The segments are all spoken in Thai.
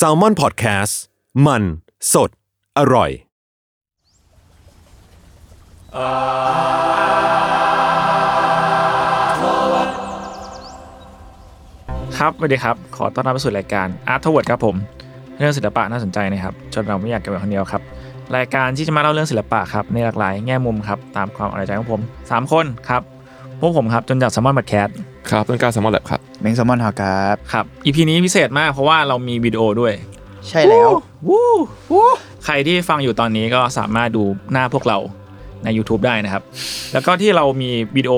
S a l ม o n PODCAST มัน สด อร่อย ครับสวัสดีครับ ขอต้อนรับเข้าสู่รายการ Art t o w a r d ครับผม เรื่องศิลปะน่าสนใจนะครับ จนเราไม่อยากเก็บไว้คนเดียวครับ รายการที่จะมาเล่าเรื่องศิลปะครับในหลากหลายแง่มุมครับ ตามความเอาใจของผม 3 คนครับ พวกผมครับ จนจากสมอนบัตแคสครับต้นกล้าแซมมอนแลบครับ เมงแซลมอนฮาครับครับ EP นี้พิเศษมากเพราะว่าเรามีวิดีโอด้วย ใช่แล้วใครที่ฟังอยู่ตอนนี้ก็สามารถดูหน้าพวกเราใน YouTube ได้นะครับ แล้วก็ที่เรามีวิดีโอ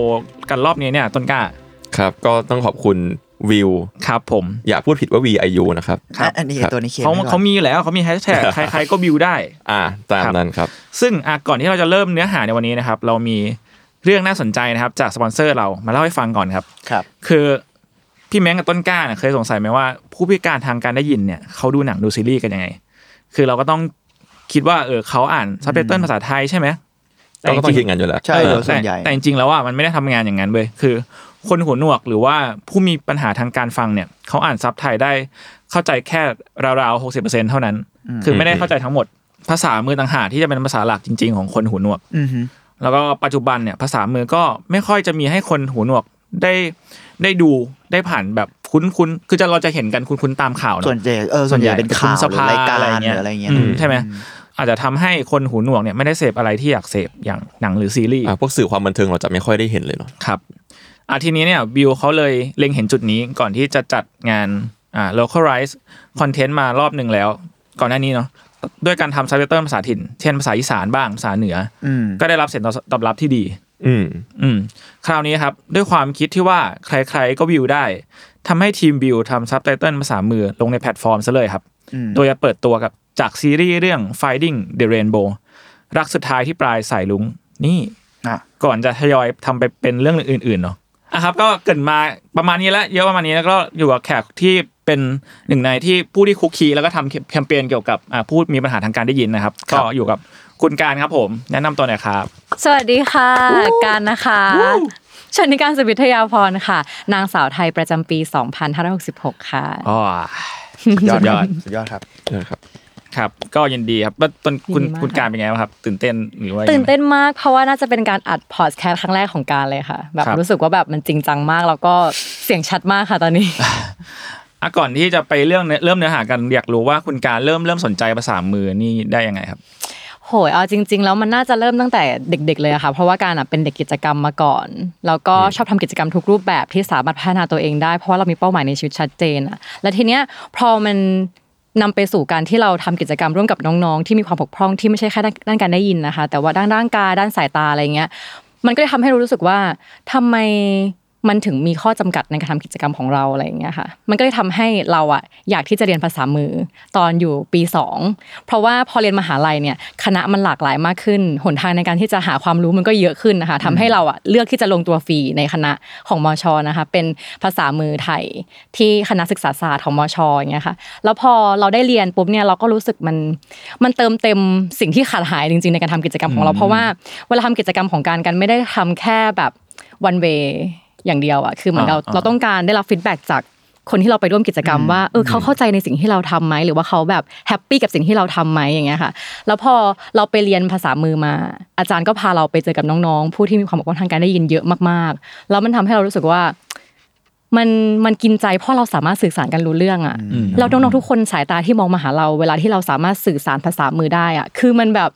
กันรอบนี้เนี่ยต้นกล้าครับ ก็ต้องขอบคุณวิวครับผม อย่าพูดผิดว่า VIU นะครับครับอันนี้ครับตัวนี้เขียนเขาไว้ก่อนเขามีอยู่แล้วเขามีแฮชแท็กใครๆก็บิวได้ อ่าตามนั้นครับครับ ซึ่งอะก่อนที่เราจะเริ่มเนื้อหาในวันนี้นะครับ เรามีเรื่องน่าสนใจนะครับ จากสปอนเซอร์เรามาเล่าให้ฟังก่อนครับครับ คือ พี่แม้งกับต้นกล้าเนี่ยเคยสงสัยไหมว่า ผู้พิการทางการได้ยินเนี่ยเขาดูหนังดูซีรีส์กันยังไง คือเราก็ต้องคิดว่าเออเขาอ่านซับไตเติลภาษาไทยใช่ไหมเราก็ต้องจคิริดงงานอยู่แล้วใช่เออโดยส่วนใหญ่แต่แต่จริงๆแล้วอะมันไม่ได้ทำงานอย่างนั้นเว้ยคือ คนหูหนวกหรือว่าผู้มีปัญหาทางการฟังเนี่ยเขาอ่านซับไทยได้เข้าใจแค่ราวๆหกสิบเปอร์เซ็นเท่านั้น คือไม่ได้เข้าใจทั้งหมด ภาษามือต่างหากที่จะเป็นภาษาหลักจริง ๆ ของคนหูหนวกอือฮึแล้วก็ปัจจุบันเนี่ยภาษามือก็ไม่ค่อยจะมีให้คนหูหนวกได้ ได้ดูได้ผ่านแบบคุ้นๆคือจะเราจะเห็นกันคุ้นๆตามข่าวเนอะส่วนใหญ่เออส่วนใหญ่เป็นข่าวสหรือภารายการอะไรหเงี้รืยออะไรเงี้ยอืมใช่ไหมอาจจะทำให้คนหูหนวกเนี่ยไม่ได้เสพอะไรที่อยากเสพอย่างหนังหรือซีรีส์อ่าพวกสื่อความบันเทิงเราจะไม่ค่อยได้เห็นเลยเนาะครับอะทีนี้เนี่ย Viu เขาเลยเล็งเห็นจุดนี้ก่อนที่จะจัดงานอ่า localize content มารอบหนึ่งแล้ว ก่อนหน้านี้เนาะด้วยการทำซับไตเติลภาษาถิ่น เช่นภาษาอีสานบ้างภาษาเหนือออืมก็ได้รับเสียงตอบรับที่ดี อืมอืมคราวนี้ครับ ด้วยความคิดที่ว่าใครๆก็วิวได้ทำให้ทีมวิวทำซับไตเติลภาษามือลงในแพลตฟอร์มซะเลยครับอืมโดยจะเปิดตัวกับจากซีรีส์เรื่อง Finding the Rainbow รักสุดท้ายที่ปลายสายรุ้งนี่อะก่อนจะทยอยทำไปเป็นเรื่องอื่นๆเนาะอะครับ ก็เกรินมาประมาณนี้แล้วเยอะประมาณนี้แล้วก็อยู่กับแขกที่เป็นหนึ่งในที่ผู้ที่คุกคีแล้วก็ทำแคมเปญเกี่ยวกับอ่าผู้มีปัญหาทางการได้ยินนะครับ ก็อยู่กับ คุณการครับผม แนะนำตัวหน่อยครับ สวัสดีค่ะ การนะคะชนิการสุวิทยาพรค่ะ นางสาวไทยประจำปี 2566 ค่ะอ๋อยอดสุดยอดสุดยอดครับนะครับครับก็ยินดีครับแล้วตอนคุณยินดีมากคุณการเป็นไงบ้างครับ ตื่นเต้นหรือว่ายังไงตื่นเต้นมากเพราะว่าน่าจะเป็นการอัดพอดแคสต์ครั้งแรกของการเลยค่ะ แบบครับรู้สึกว่าแบบมันจริงจังมาก แล้วก็เสียงชัดมากค่ะตอนนี้อะก่อนที่จะไปเรื่องเนื้อเริ่มเนื้อหากันอยากรู้ว่าคุณการเริ่มเริ่มสนใจภาษามือนี่ได้ยังไงครับ โหยเอาจริง ๆ แล้วมันน่าจะเริ่มตั้งแต่เด็ก ๆ เลยอะค่ะ เพราะว่าการอะเป็นเด็กกิจกรรมมาก่อน แล้วก็ชอบทำกิจกรรมทุกรูปแบบที่สามารถพัฒนาตัวเองได้ เพราะว่าเรามีเป้าหมายในชีวิตชัดเจนอะและทีเนี้ยพอมันนำไปสู่การที่เราทำกิจกรรมร่วมกับน้องๆ ที่มีความบกพร่องที่ไม่ใช่แค่ด้านด้านการได้ยินนะคะ แต่ว่าด้านร่างกายด้านสายตาอะไรเงี้ย มันก็เลยทำให้รู้สึกว่าทำไม มันถึงมีข้อจำกัดในการทำกิจกรรมของเราอะไรอย่างเงี้ยค่ะมันก็เลยทำให้เราอะอยากที่จะเรียนภาษามือตอนอยู่ปีสองเพราะว่าพอเรียนมหาลัยเนี่ยคณะมันหลากหลายมากขึ้น หนทางในการที่จะหาความรู้มันก็เยอะขึ้นนะคะทำให้เราอะเลือกที่จะลงตัวฟรีในคณะของมชนะคะเป็นภาษามือไทยที่คณะศึกษาศาสตร์ของมชอย่างเงี้ยค่ะแล้วพอเราได้เรียนปุ๊บเนี่ยเราก็รู้สึกมันมันเติมเต็มสิ่งที่ขาดหายจริงๆ ในการทำกิจกรรมของเราเพราะว่าเวลาทำกิจกรรมของการกันไม่ได้ทำแค่แบบ one way อย่างเดียวอะคือเหมือนเราอ่าเราต้องการได้รับ feedback จากคนที่เราไปร่วมกิจกรรมว่าเออเขาเข้าใจในสิ่งที่เราทำไหมหรือว่าเขาแบบ happy กับสิ่งที่เราทำไหมอย่างเงี้ยค่ะ แล้วพอเราไปเรียนภาษามือมา อาจารย์ก็พาเราไปเจอกับน้องๆ ผู้ที่มีความบกพร่องทางการได้ยินเยอะมากๆ แล้วมันทำให้เรารู้สึกว่า มันมันกินใจเพราะเราสามารถสื่อสารกันรู้เรื่องอะอืมแล้วน้องๆทุกคนสายตาที่มองมาหาเรา เวลาที่เราสามารถสื่อสารภาษามือได้อะคือมันแบบ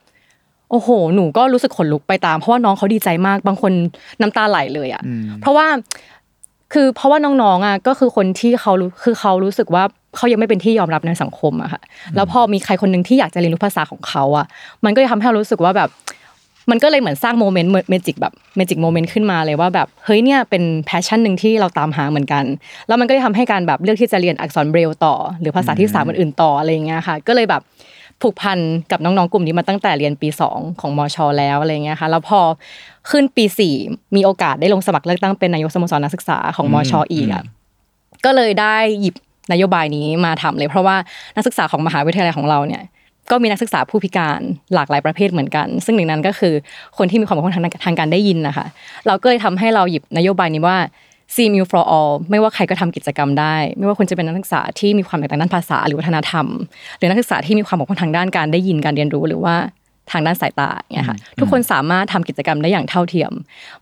โอ้โห หนูก็รู้สึกขนลุกไปตาม เพราะว่าน้องเขาดีใจมาก บางคนน้ำตาไหลเลยอะ เพราะว่า คือเพราะว่าน้องๆอะก็คือคนที่เขารู้คือเขารู้สึกว่าเขายังไม่เป็นที่ยอมรับในสังคมอะค่ะ แล้วพอมีใครคนหนึ่งที่อยากจะเรียนรู้ภาษาของเขาอะ มันก็จะทำให้เรารู้สึกว่าแบบ มันก็เลยเหมือนสร้าง moment magic แบบ magic moment ขึ้นมาเลยว่าแบบเฮ้ยเนี่ยเป็น passion หนึ่งที่เราตามหาเหมือนกัน แล้วมันก็จะทำให้การแบบเลือกที่จะเรียนอักษรเบรลต่อ หรือภาษาที่สามอื่นๆต่ออะไรอย่างเงี้ยค่ะ ก็เลยแบบ ผูกพันกับน้องๆกลุ่มนี้มาตั้งแต่เรียนปี 2 ของมชแล้วอะไรเงี้ยค่ะแล้วพอขึ้นปี 4 มีโอกาสได้ลงสมัครเลือกตั้งเป็นนายกสโมสรนักศึกษาของมชอีกอะก็เลยได้หยิบนโยบายนี้มาทำเลย เพราะว่านักศึกษาของมหาวิทยาลัยของเราเนี่ยก็มีนักศึกษาผู้พิการหลากหลายประเภทเหมือนกัน ซึ่งหนึ่งนั้นก็คือคนที่มีความบกพร่องทางทางการได้ยินนะคะ เราก็เลยทำให้เราหยิบนโยบายนี้ว่า See m u for all ไม่ว่าใครก็ทำกิจกรรมได้ ไม่ว่าคุณจะเป็นนักศึกษาที่มีความแตกต่างด้านภาษาหรือวัฒนธรรม หรือนักศึกษาที่มีความบกพร่องทางด้านการได้ยินการเรียนรู้หรือว่าทางด้านสายตาเนี่ยค่ะทุกคนสามารถทำกิจกรรมได้อย่างเท่าเทียม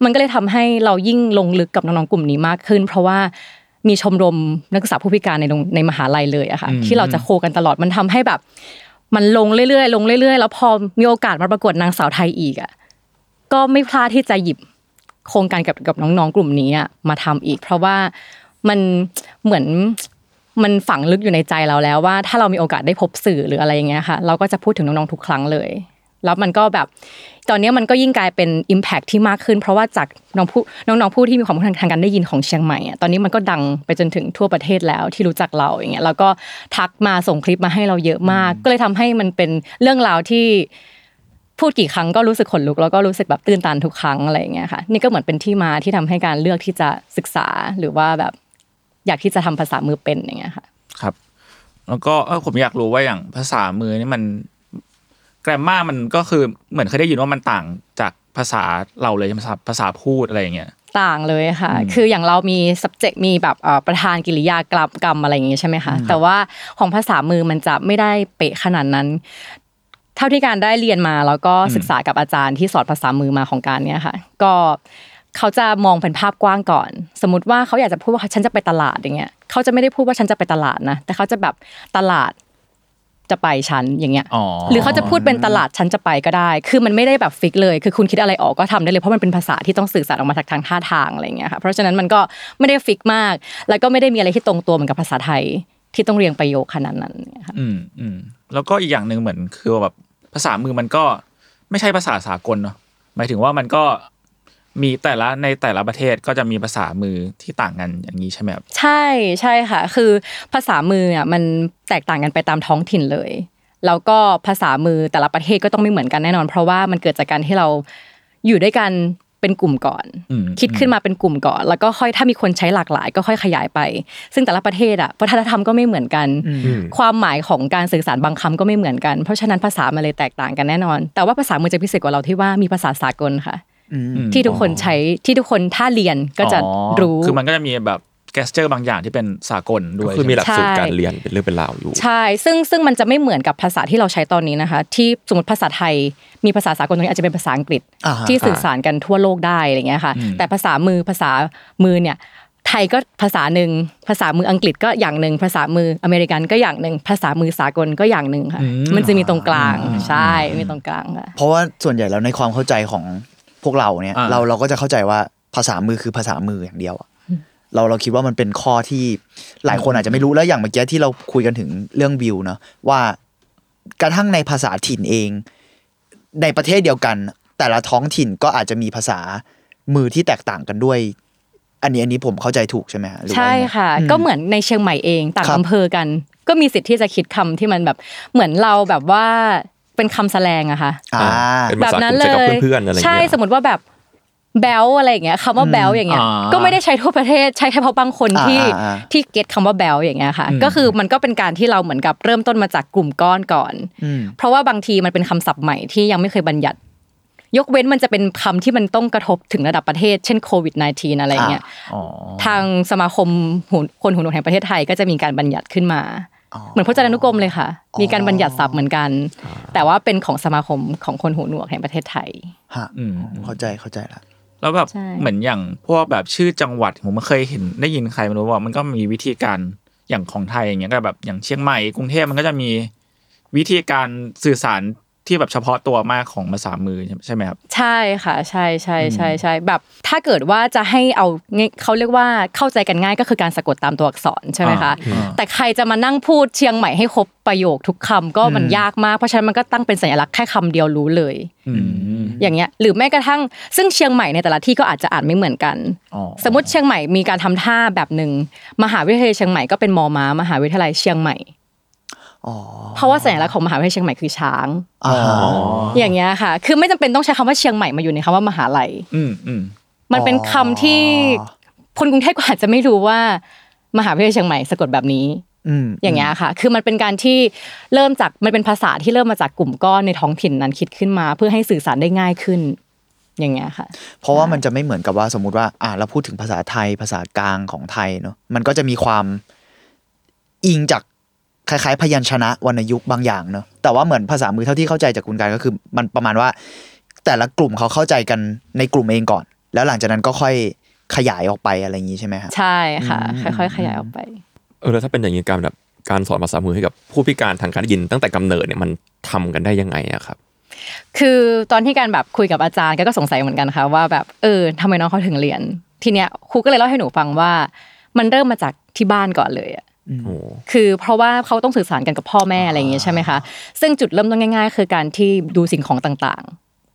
มันก็เลยทำให้เรายิ่งลงลึกกับน้องๆกลุ่มนี้มากขึ้น เพราะว่ามีชมรมนักศึกษาผู้พิการในโรงในมหาลัยเลยอะค่ะที่เราจะโคกันตลอดมันทำให้แบบ มันลงเรื่อยๆลงเรื่อยๆ แล้วพอมีโอกาสมาประกวดนางสาวไทยอีกอะก็ไม่พลาดที่จะหยิบ โครงการกับกับน้องๆกลุ่มนี้มาทำอีก เพราะว่ามันเหมือนมันฝังลึกอยู่ในใจเราแล้วว่า ถ้าเรามีโอกาสได้พบสื่อหรืออะไรอย่างเงี้ยค่ะ เราก็จะพูดถึงน้องๆทุกครั้งเลย แล้วมันก็แบบตอนนี้มันก็ยิ่งกลายเป็น Impact ที่มากขึ้น เพราะว่าจากน้องผู้น้องๆผู้ที่มีความรู้ทางการได้ยินของเชียงใหม่อะตอนนี้มันก็ดังไปจนถึงทั่วประเทศแล้วที่รู้จักเราอย่างเงี้ยแล้วก็ทักมาส่งคลิปมาให้เราเยอะมาก ก็เลยทำให้มันเป็นเรื่องราวที่ พูดกี่ครั้งก็รู้สึกขนลุกแล้วก็รู้สึกแบบตื่นตันทุกครั้งอะไรอย่างเงี้ยค่ะนี่ก็เหมือนเป็นที่มาที่ทำให้การเลือกที่จะศึกษาหรือว่าแบบอยากที่จะทำภาษามือเป็นอย่างเงี้ยค่ะ ครับ แล้วก็เออผมอยากรู้ว่าอย่างภาษามือนี่มันแกรมมามันก็คือเหมือนเคยได้ยินว่ามันต่างจากภาษาเราเลยภาษาภาษาพูดอะไรอย่างเงี้ยต่างเลยค่ะ คืออย่างเรามี subject มีแบบเอ่อประธานกิริยากรรมกรรมอะไรอย่างงี้ใช่ไหมคะ แต่ว่าของภาษามือมันจะไม่ได้เป๊ะขนาดนั้น เท่าที่การได้เรียนมาแล้วก็ศึกษากับอาจารย์ที่สอนภาษามือมาของการเนี้ยค่ะ ก็เขาจะมองเป็นภาพกว้างก่อน สมมติว่าเขาอยากจะพูดว่าฉันจะไปตลาดอย่างเงี้ยเขาจะไม่ได้พูดว่าฉันจะไปตลาดนะ แต่เขาจะแบบตลาดจะไปฉันอย่างเงี้ยอ๋อหรือเขาจะพูดเป็นตลาดฉันจะไปก็ได้ คือมันไม่ได้แบบฟิกเลย คือคุณคิดอะไรออกก็ทำได้เลยเพราะมันเป็นภาษาที่ต้องสื่อสารออกมาจากทางท่าทางอะไรอย่างเงี้ยค่ะเพราะฉะนั้นมันก็ไม่ได้ฟิกมาก แล้วก็ไม่ได้มีอะไรที่ตรงตัวเหมือนกับภาษาไทยที่ต้องเรียงประโยคขนาดนั้นเนี่ยค่ะอืมอืมแล้วก็อีกอย่างหนึ่งเหมือนคือแบบ ภาษามือมันก็ไม่ใช่ภาษาสากลเนาะหมายถึงว่ามันก็มีแต่ละในแต่ละประเทศก็จะมีภาษามือที่ต่างกันอย่างนี้ใช่ไหมครับใช่ใช่ค่ะ คือภาษามืออะมันแตกต่างกันไปตามท้องถิ่นเลย แล้วก็ภาษามือแต่ละประเทศก็ต้องไม่เหมือนกันแน่นอน เพราะว่ามันเกิดจากการที่เราอยู่ด้วยกัน เป็นกลุ่มก่อนอืมคิดขึ้นมาเป็นกลุ่มก่อน แล้วก็ค่อยถ้ามีคนใช้หลากหลาย ก็ค่อยขยายไป ซึ่งแต่ละประเทศอะวัฒนธรรมก็ไม่เหมือนกัน ความหมายของการสื่อสารบางคำก็ไม่เหมือนกัน เพราะฉะนั้นภาษามันเลยแตกต่างกันแน่นอน แต่ว่าภาษามือจะพิเศษกว่าเราที่ว่ามีภาษาสากลค่ะที่ทุกคนใช้ที่ทุกคนถ้าเรียนก็จะอ๋อรู้ คือมันก็จะมีแบบแกสเจอร์บางอย่างที่เป็นสากลด้ก็วยคือมีหลักสูตรใช่การเรียนเป็นเรื่องเป็นราวอยู่ ใช่ ซึ่งซึ่งมันจะไม่เหมือนกับภาษาที่เราใช้ตอนนี้นะคะ ที่สมมติภาษาไทยมีภาษาสากลตรงนี้อาจจะเป็นภาษาอังกฤษอ่าฮะที่สื่อสารกันทั่วโลกได้อะไรเงี้ยค่ะ แต่ภาษามือภาษามือเนี่ยไทยก็ภาษาหนึ่งภาษามืออังกฤษก็อย่างหนึ่งภาษามืออเมริกันก็อย่างหนึ่งภาษามือสากลก็อย่างหนึ่งค่ะ มันจะมีตรงกลางใช่มีตรงกลางค่ะเพราะว่าส่วนใหญ่แล้วในความเข้าใจของพวกเราเนี่ยอ่าเราเราก็จะเข้าใจว่าภาษามือคือภาษามืออย่างเดียวอะ เราเราคิดว่ามันเป็นข้อที่หลายคนอาจจะไม่รู้แล้วอย่างเมื่อกี้ที่เราคุยกันถึงเรื่องวิวเนาะว่ากระทั่งในภาษาถิ่นเอง ในประเทศเดียวกัน แต่ละท้องถิ่นก็อาจจะมีภาษามือที่แตกต่างกันด้วย อันนี้อันนี้ผมเข้าใจถูกใช่ไหมฮะหรือว่าใช่ยังไงค่ะ ก็เหมือนในเชียงใหม่เองต่างครับอำเภอกัน ก็มีสิทธิ์ที่จะคิดคำที่มันแบบเหมือนเราแบบว่าเป็นคำแสลงอะค่ะอ่าเป็นแบภาบษากนั้ลุ่นมเลใช้กับยเพื่อนๆอะไรอย่างใช่เงี้ยสมมติว่าแบบ แบลอะไรอย่างเงี้ยคำว่าแบลอย่างเงี้ยอ่าก็ไม่ได้ใช้ทั่วประเทศใช้เฉพาะบางคนอ่าที่อ่าที่เก็ตคำว่าแบลอย่างเงี้ยค่ะอืมก็คือมันก็เป็นการที่เราเหมือนกับเริ่มต้นมาจากกลุ่มก้อนก่อนอืมเพราะว่าบางทีมันเป็นคำศัพท์ใหม่ที่ยังไม่เคยบัญญัติยกเว้นมันจะเป็นคำที่มันต้องกระทบถึงระดับประเทศ เช่นโควิด -19 อะไรเงี้ยอ๋อทางสมาคมหูคนหูหนวกแห่งประเทศไทยก็จะมีการบัญญัติขึ้นมา เหมือนพจนานุกรมเลยค่ะ มีการบัญญัติศัพท์เหมือนกัน แต่ว่าเป็นของสมาคมของคนหูหนวกแห่งประเทศไทยฮะอืมเข้าใจเข้าใจละ แล้วแบบใช่เหมือนอย่างพวกแบบชื่อจังหวัดผมไม่เคยเห็นได้ยินใครไม่รู้ว่ามันก็มีวิธีการอย่างของไทยอย่างเงี้ยก็แบบอย่างเชียงใหม่กรุงเทพมันก็จะมีวิธีการสื่อสาร ที่แบบเฉพาะตัวมากของภาษามือใช่ไหมครับ ใช่ค่ะ ใช่ใช่ใช่ใช่แบบถ้าเกิดว่าจะให้เอาง่ายเขาเรียกว่าเข้าใจกันง่ายก็คือการสะกดตามตัวอักษรใช่ไหมคะอ่าแต่ใครจะมานั่งพูดเชียงใหม่ให้ครบประโยคทุกคำก็มันยากมากเพราะฉะนั้นมันก็ตั้งเป็นสัญลักษณ์แค่คำเดียวรู้เลยอืมอย่างเงี้ยหรือแม้กระทั่งซึ่งเชียงใหม่ในแต่ละที่ก็อาจจะอ่านไม่เหมือนกันอ๋อสมมติเชียงใหม่มีการทำท่าแบบหนึ่งมหาวิทยาลัยเชียงใหม่ก็เป็นมอม้ามหาวิทยาลัยเชียงใหม่อ๋อ เพราะว่าสัญลักษณ์ของมหาวิทยาลัยเชียงใหม่คือช้างอ่าฮะอย่างเงี้ยค่ะ คือไม่จำเป็นต้องใช้คำว่าเชียงใหม่มาอยู่ในคำว่ามหาลัยอืมอืมมันเป็นคำที่คนกรุงเทพก็อาจจะไม่รู้ว่า มหาวิทยาลัยเชียงใหม่สะกดแบบนี้อืมอย่างเงี้ยค่ะ คือมันเป็นการที่เริ่มจากมันเป็นภาษาที่เริ่มมาจากกลุ่มก้อนในท้องถิ่นนั้นคิดขึ้นมา เพื่อให้สื่อสารได้ง่ายขึ้น อย่างเงี้ยค่ะ เพราะว่ามันจะไม่เหมือนกับว่าสมมุติว่า อ่าเราพูดถึงภาษาไทยภาษากลางของไทยเนาะมันก็จะมีความอิงจาก คล้ายๆ พยัญชนะวรรณยุกต์บางอย่างเนาะแต่ว่าเหมือนภาษามือเท่าที่เข้าใจจากคุณการก็คือ มันประมาณว่า แต่ละกลุ่มเขาเข้าใจกันในกลุ่มเองก่อน แล้วหลังจากนั้นก็ค่อยขยายออกไปอะไรอย่างนี้ใช่ไหมฮะใช่ค่ะอืมค่อยๆขยายออกไปเออแล้วถ้าเป็นอย่างนี้การแบบการสอนภาษามือให้กับผู้พิการทางการได้ยินตั้งแต่กำเนิดเนี่ยมันทำกันได้ยังไงอะครับ คือตอนที่การแบบคุยกับอาจารย์แกก็สงสัยเหมือนกันค่ะว่าแบบเออทำไมน้องเขาถึงเรียน ทีเนี้ยครูก็เลยเล่าให้หนูฟังว่า มันเริ่มมาจากที่บ้านก่อนเลยอะโอ้ คือเพราะว่าเขาต้องสื่อสารกันกับพ่อแม่อะไรอย่างเงี้ยใช่ไหมคะซึ่งจุดเริ่มต้นง่าย ๆ คือการที่ดูสิ่งของต่าง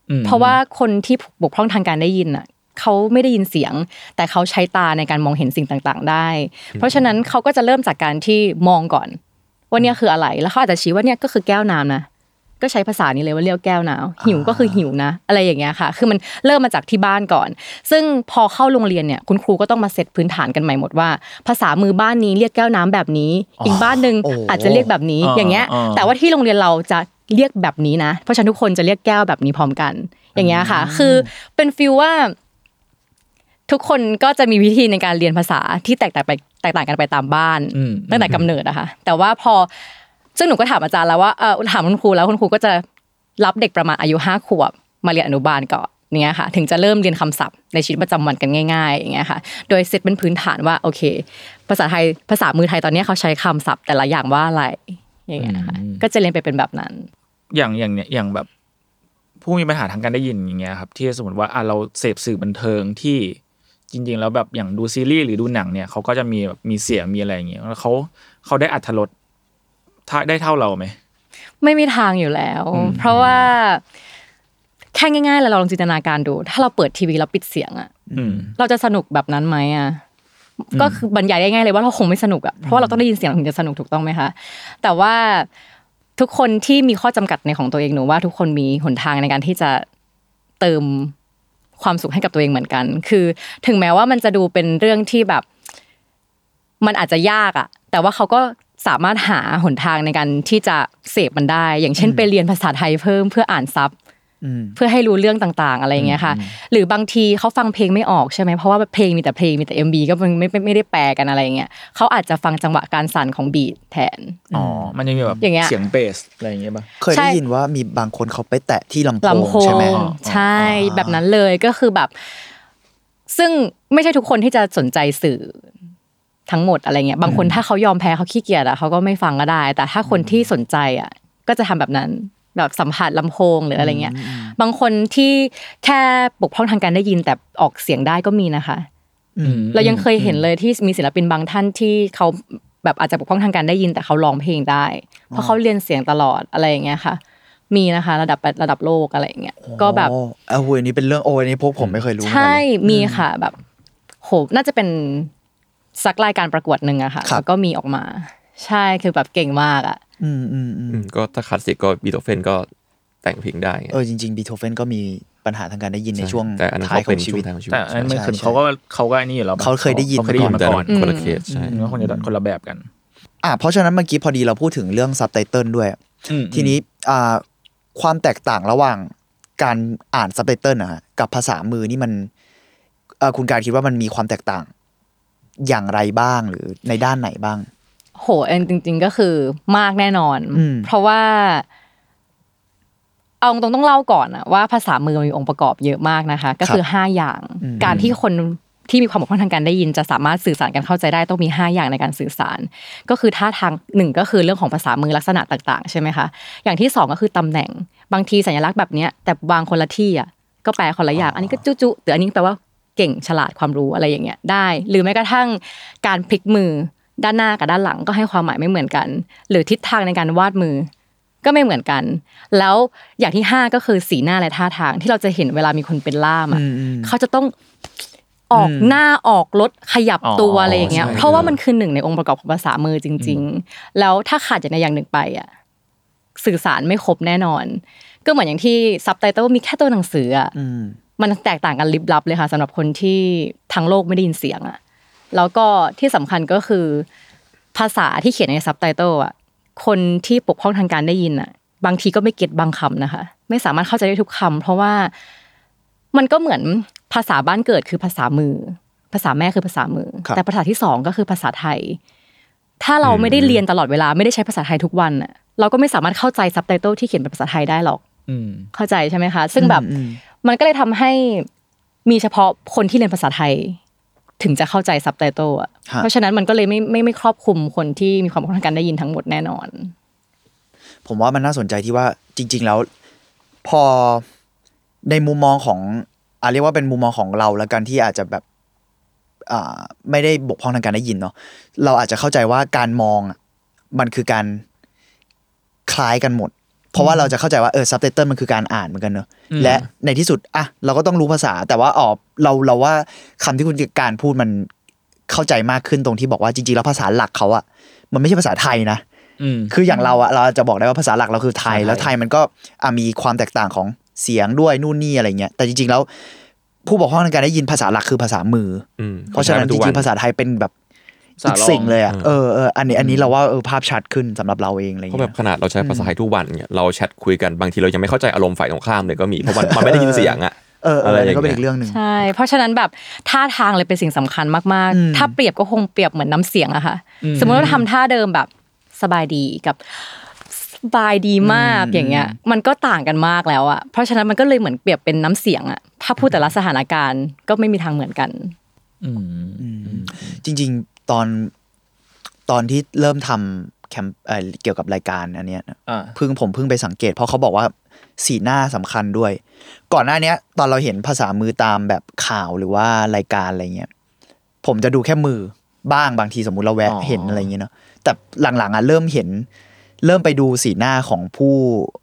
อืมๆเพราะว่าคนที่บกพร่องทางการได้ยินอะเขาไม่ได้ยินเสียง แต่เขาใช้ตาในการมองเห็นสิ่งต่างๆ ได้ เพราะฉะนั้นเขาก็จะเริ่มจากการที่มองก่อนว่าเนี่ยคืออะไรแล้วเขาอาจจะชี้ว่าเนี่ยก็คือแก้วน้ำนะ ก็ใช้ภาษานี้เลยว่าเรียกแก้วน้ำหิวก็คือหิวนะ อะไรอย่างเงี้ยค่ะ คือมันเริ่มมาจากที่บ้านก่อน ซึ่งพอเข้าโรงเรียนเนี่ยคุณครูก็ต้องมาเซตพื้นฐานกันใหม่หมดว่า ภาษามือบ้านนี้เรียกแก้วน้ำแบบนี้ อีกบ้านหนึ่งโอ้อาจจะเรียกแบบนี้อ่าอย่างเงี้ยอ่าแต่ว่าที่โรงเรียนเราจะเรียกแบบนี้นะ เพราะฉะนั้นทุกคนจะเรียกแก้วแบบนี้พร้อมกัน อย่างเงี้ยค่ะ คือเป็นฟิลว่า ทุกคนก็จะมีวิธีในการเรียนภาษาที่แตกต่างไปแตกต่างกันไปตามบ้านอืมตั้งแต่กำเนิดอะค่ะแต่ว่าพอ ซึ่งหนูก็ถามอาจารย์แล้วว่าเออถามคุณครูแล้วคุณครูก็จะรับเด็กประมาณอายุห้าขวบมาเรียนอนุบาลก่อนอย่างเงี้ยค่ะ ถึงจะเริ่มเรียนคำศัพท์ในชีวิตประจำวันกันง่าย ๆ อย่างเงี้ยค่ะ โดยเซตเป็นพื้นฐานว่าโอเค ภาษาไทยภาษามือไทยตอนเนี้ยเขาใช้คำศัพท์ แต่ละอย่างว่าอะไรอย่างเงี้ยค่ะก็จะเรียนไปเป็นแบบนั้น อย่างอย่างเนี้ยอย่างแบบผู้มีปัญหาทางการได้ยินอย่างเงี้ยครับที่สมมติว่าอะเราเสพสื่อบันเทิงที่จริง ๆ แล้วแบบอย่างดูซีรีส์หรือดูหนังเนี่ยเขาก็จะมีแบบมีเสียงมีอะไรอย่างเงี้ยแล้วเขาเขาได้อัธรสถ้า ได้เท่าเราไหมไม่มีทางอยู่แล้วอืมเพราะว่าแค่ง่ายๆแล้วเราลองจินตนาการดู ถ้าเราเปิดทีวีแล้วปิดเสียงอะอืมเราจะสนุกแบบนั้นไหมอะก็คือบรรยายได้ง่ายเลยว่าเราคงไม่สนุกอะเพราะว่าเราต้องได้ยินเสียงถึงจะสนุกถูกต้องไหมคะแต่ว่าทุกคนที่มีข้อจำกัดในของตัวเองหนูว่าทุกคนมีหนทางในการที่จะเติมความสุขให้กับตัวเองเหมือนกัน คือถึงแม้ว่ามันจะดูเป็นเรื่องที่แบบ มันอาจจะยากอะ แต่ว่าเขาก็ สามารถหาหนทางในการที่จะเสพมันได้ อย่างเช่นไปเรียนภาษาไทยเพิ่มเพื่ออ่านซับอืมเพื่อให้รู้เรื่องต่างๆ อะไรอย่างเงี้ยค่ะ หรือบางทีเขาฟังเพลงไม่ออกใช่ไหมเพราะว่าเพลงมีแต่เพลงมีแต่ MB ก็มันไม่ไม่ไม่ได้แปลกันอะไรอย่างเงี้ยเขาอาจจะฟังจังหวะการสั่นของบีทแทนอ๋อมันจะมีแบบอย่างเงี้ยเสียงเบสอะไรอย่างเงี้ยป่ะเคยใช่ได้ยินว่ามีบางคนเขาไปแตะที่ลำโพลำงโพใช่ไหมงใช่แบบนั้นเลยก็คือแบบ ซึ่งไม่ใช่ทุกคนที่จะสนใจสื่อ ทั้งหมดอะไรเงี้ยบางคนถ้าเขายอมแพ้เขาขี้เกียจอะเขาก็ไม่ฟังก็ได้ แต่ถ้าคนที่สนใจอะก็จะทำแบบนั้นแบบสัมผัสลำโพงหรืออะไรเงี้ย บางคนที่แค่บกพร่องทางการได้ยินแต่ออกเสียงได้ก็มีนะคะอืมเรายังเคยเห็นเลยที่มีศิลปินบางท่านที่เขาแบบอาจจะบกพร่องทางการได้ยินแต่เขาร้องเพลงได้ เพราะเขาเรียนเสียงตลอดอะไรอย่างเงี้ยค่ะ มีนะคะ ระดับระดับโลกอะไรอย่างเงี้ยก็แบบโอ้เออโหอันนี้เป็นเรื่องโอ้อันนี้พวกผมไม่เคยรู้เหมือนกันใช่เลยมีค่ะแบบโหน่าจะเป็น สักรายการประกวดหนึ่งอะค่ะครับแล้วก็มีออกมา ใช่คือแบบเก่งมากอะอืมอืมอืมอืมก็ถ้าคลาสสิกก็บีโธเฟนก็แต่งเพลงได้ไงเออจริงๆบีโธเฟนก็มีปัญหาทางการได้ยินในใช่ช่วงแต่อันนั้นท้ายเขาขเป็อนงชีช่ววิงตท้ายของชีวิตแต่อันนั้นมันใช่คือใช่เขาก็เขาก็ไอ้นี่อยู่แล้วปะเขาเคยได้ยินเขาเคยได้ยินมามาก่ก่ออนนคนละเคสใช่อืมก็คงจะคนละแบบกัน อะเพราะฉะนั้นเมื่อกี้พอดีเราพูดถึงเรื่องซับไตเติลด้วยอืมทีนี้อ่าความแตกต่างระหว่างการอ่านซับไตเติลนะฮะกับภาษามือนี่มันเอ่อคุณการคิดว่ามันมีความแตกต่าง อย่างไรบ้างหรือในด้านไหนบ้าง โหเอ็นจริง ๆก็คือมากแน่นอนอืมเพราะว่า เอาตรงต้องเล่าก่อนอะว่าภาษามือมันมีองค์ประกอบเยอะมากนะคะ ก็คือ5อย่าง การที่คนที่มีความบกพร่องทางการได้ยินจะสามารถสื่อสารกันเข้าใจได้ต้องมี 5 อย่างในการสื่อสาร ก็คือท่าทางหนึ่งก็คือเรื่องของภาษามือลักษณะต่างๆใช่ไหมคะอย่างที่สองก็คือตำแหน่งบางทีสัญลักษณ์แบบเนี้ยแต่วางคนละที่อะก็แปลคนละอย่างอันนี้ก็จุจุหรืออันนี้แปลว่า เก่งฉลาดความรู้อะไรอย่างเงี้ยได้ หรือแม้กระทั่งการพลิกมือด้านหน้ากับด้านหลังก็ให้ความหมายไม่เหมือนกัน หรือทิศทางในการวาดมือ ก็ไม่เหมือนกัน แล้วอย่างที่ห้าก็คือสีหน้าและท่าทางที่เราจะเห็นเวลามีคนเป็นล่ามอะเขาจะต้องออกหน้าออกรถขยับตัวอ๋อออะไรอย่างเงี้ยใช่เพราะว่ามันคือหนึ่งในองค์ประกอบของภาษามือจริง ๆ แล้วถ้าขาดอย่างใดอย่างหนึ่งไปอะสื่อสารไม่ครบแน่นอน ก็เหมือนอย่างที่ซับไตเติลมีแค่ตัวหนังสืออะอื มมันแตกต่างกันลิบลับเลยค่ะสำหรับคนที่ทั้งโลกไม่ได้ยินเสียงอะแล้วก็ที่สำคัญก็คือ ภาษาที่เขียนในซับไตเติลอะคนที่ปกพร่องทางการได้ยินอะ บางทีก็ไม่เก็ตบางคำนะคะ ไม่สามารถเข้าใจได้ทุกคำเพราะว่ามันก็เหมือนภาษาบ้านเกิดคือภาษามือ ภาษาแม่คือภาษามือครับแต่ภาษาที่สองก็คือภาษาไทย ถ้าเราไม่ได้เรียนตลอดเวลาไม่ได้ใช้ภาษาไทยทุกวันอะเราก็ไม่สามารถเข้าใจซับไตเติลที่เขียนเป็นภาษาไทยได้หรอกอืมเข้าใจใช่ไหมคะ ซึ่งแบบ มันก็เลยทำให้มีเฉพาะคนที่เรียนภาษาไทย ถึงจะเข้าใจซับไตเติลอะฮะเพราะฉะนั้นมันก็เลยไม่ไม่ไม่ครอบคลุมคนที่มีความบกพร่องทางการได้ยินทั้งหมดแน่นอน ผมว่ามันน่าสนใจที่ว่าจริง ๆแล้ว พอในมุมมองของอาเรียกว่าเป็นมุมมองของเราแล้วกันที่อาจจะแบบอ่าไม่ได้บกพร่องทางการได้ยินเนาะเราอาจจะเข้าใจว่าการมองอะมันคือการคล้ายกันหมด เพราะว่าเราจะเข้าใจว่าเออซับไตเติลมันคือการอ่านเหมือนกันเนอะและในที่สุดอะเราก็ต้องรู้ภาษา แต่ว่าอ๋อเราเราว่าคำที่คุณการพูดมันเข้าใจมากขึ้นตรงที่บอกว่าจริงๆแล้วภาษาหลักเขาอะมันไม่ใช่ภาษาไทยนะอืมคืออย่างเราอะเราจะบอกได้ว่าภาษาหลักเราคือไทยใช่แล้วไทยมันก็อะมีความแตกต่างของเสียงด้วยนู่นนี่อะไรเงี้ยแต่จริงๆแล้วผู้บอกพร่องทางการได้ยินภาษาหลักคือภาษามืออืมเพราะฉะนั้นจริงๆภาษาไทยเป็นแบบอีก สิ่งเลยอะเออเอออันนี้อันนี้เราว่าเออภาพชัดขึ้นสำหรับเราเองอะไรเพราะแบเงี้บยขนาดเราใช้ภาษาไทยทุกวันเนี่ยเราแชทคุยกันบางทีเรายังไม่เข้าใจอารมณ์ฝ่ายตรงข้ามเลยก็มีเพราะมันมันไม่ได้ยินเสียงอะเออเอออะไรอันอย่างนี้ก็เป็นเงี้ยอีกเรื่องหนึ่งใช่เพราะฉะนั้นแบบท่าทางเลยเป็นสิ่งสำคัญมากอืมๆถ้าเปรียบก็คงเปรียบเหมือนน้ำเสียงอะค่ะ สมมติว่าเราทำท่าเดิมแบบสบายดีกับสบายดีมากอย่างเงี้ย มันก็ต่างกันมากแล้วอะเพราะฉะนั้นมันก็เลยเหมือนเปรียบเป็นน้ำเสียงอะถ้าพูดแต่ละสถานการณ์ก็ไม่มีทางเหมือนกันอืมจริงๆ ตอนตอนที่เริ่มทำแคมเอ่อเกี่ยวกับรายการอันเนี้ยนะอ่า เพิ่งผมเพิ่งไปสังเกต เพราะเขาบอกว่าสีหน้าสำคัญด้วย ก่อนหน้าเนี้ย ตอนเราเห็นภาษามือตามแบบข่าวหรือว่ารายการอะไรเงี้ยผมจะดูแค่มือบ้างบางทีสมมุติเราแวะอ๋อ เห็นอะไรเงี้ยเนาะแต่หลังๆอะเริ่มเห็น เริ่มไปดูสีหน้าของผู้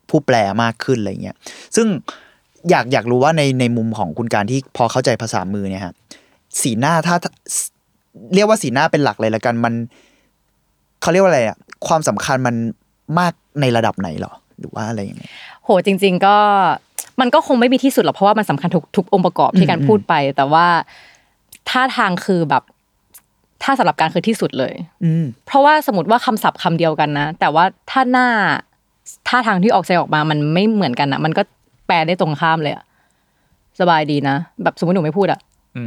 ผู้แปลมากขึ้นอะไรเงี้ยซึ่งอยากอยากรู้ว่าในในมุมของคุณการที่พอเข้าใจภาษามือเนี่ยฮะสีหน้าถ้า เรียกว่าสีหน้าเป็นหลักเลยละกันมันเขาเรียกว่าอะไรอะความสำคัญมันมากในระดับไหนเหรอ หรือว่าอะไรอย่างเงี้ยโหจริง ๆ ก็มันก็คงไม่มีที่สุดหรอกเพราะว่ามันสำคัญทุกทุกองค์ประกอบที่การพูดไป แต่ว่าท่าทางคือแบบถ้าสำหรับการคือที่สุดเลย อืมเพราะว่าสมมติว่าคำศัพท์คำเดียวกันนะ แต่ว่าถ้าหน้าท่าทางที่ออกใจออกมามันไม่เหมือนกันนะมันก็แปลได้ตรงข้ามเลยอะสบายดีนะแบบสมมติหนูไม่พูดอะอื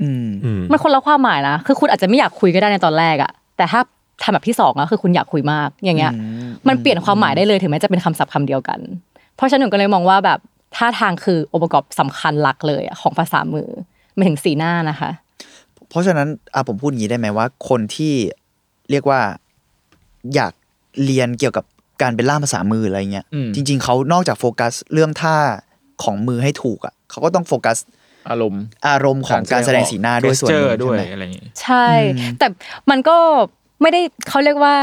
มอืมอืมมันคนละความหมายนะคือคุณอาจจะไม่อยากคุยก็ได้ในตอนแรกอะแต่ถ้าทำแบบที่สองอะคือคุณอยากคุยมากอย่างเงี้ย มันเปลี่ยนความหมายได้เลยถึงแม้จะเป็นคำศัพท์คำเดียวกัน เพราะฉะนั้นหนูก็เลยมองว่าแบบท่าทางคือองค์ประกอบสำคัญหลักเลยอะของภาษามือไม่ถึงสีหน้านะคะ เพราะฉะนั้นอะผมพูดอย่างนี้ได้ไหมว่า คนที่เรียกว่าอยากเรียนเกี่ยวกับการเป็นล่ามภาษามืออะไรเงี้ยอืมจริง ๆเขานอกจากโฟกัสเรื่องท่าของมือให้ถูกอะเขาก็ต้องโฟกัส อารมณ์อารมณ์ของการแสดงสีหน้าด้วยส่วนหนึ่ง gesture ด้วยใช่ไหมอะไรอย่างงี้ใช่ แต่มันก็ไม่ได้เขาเรียกว่า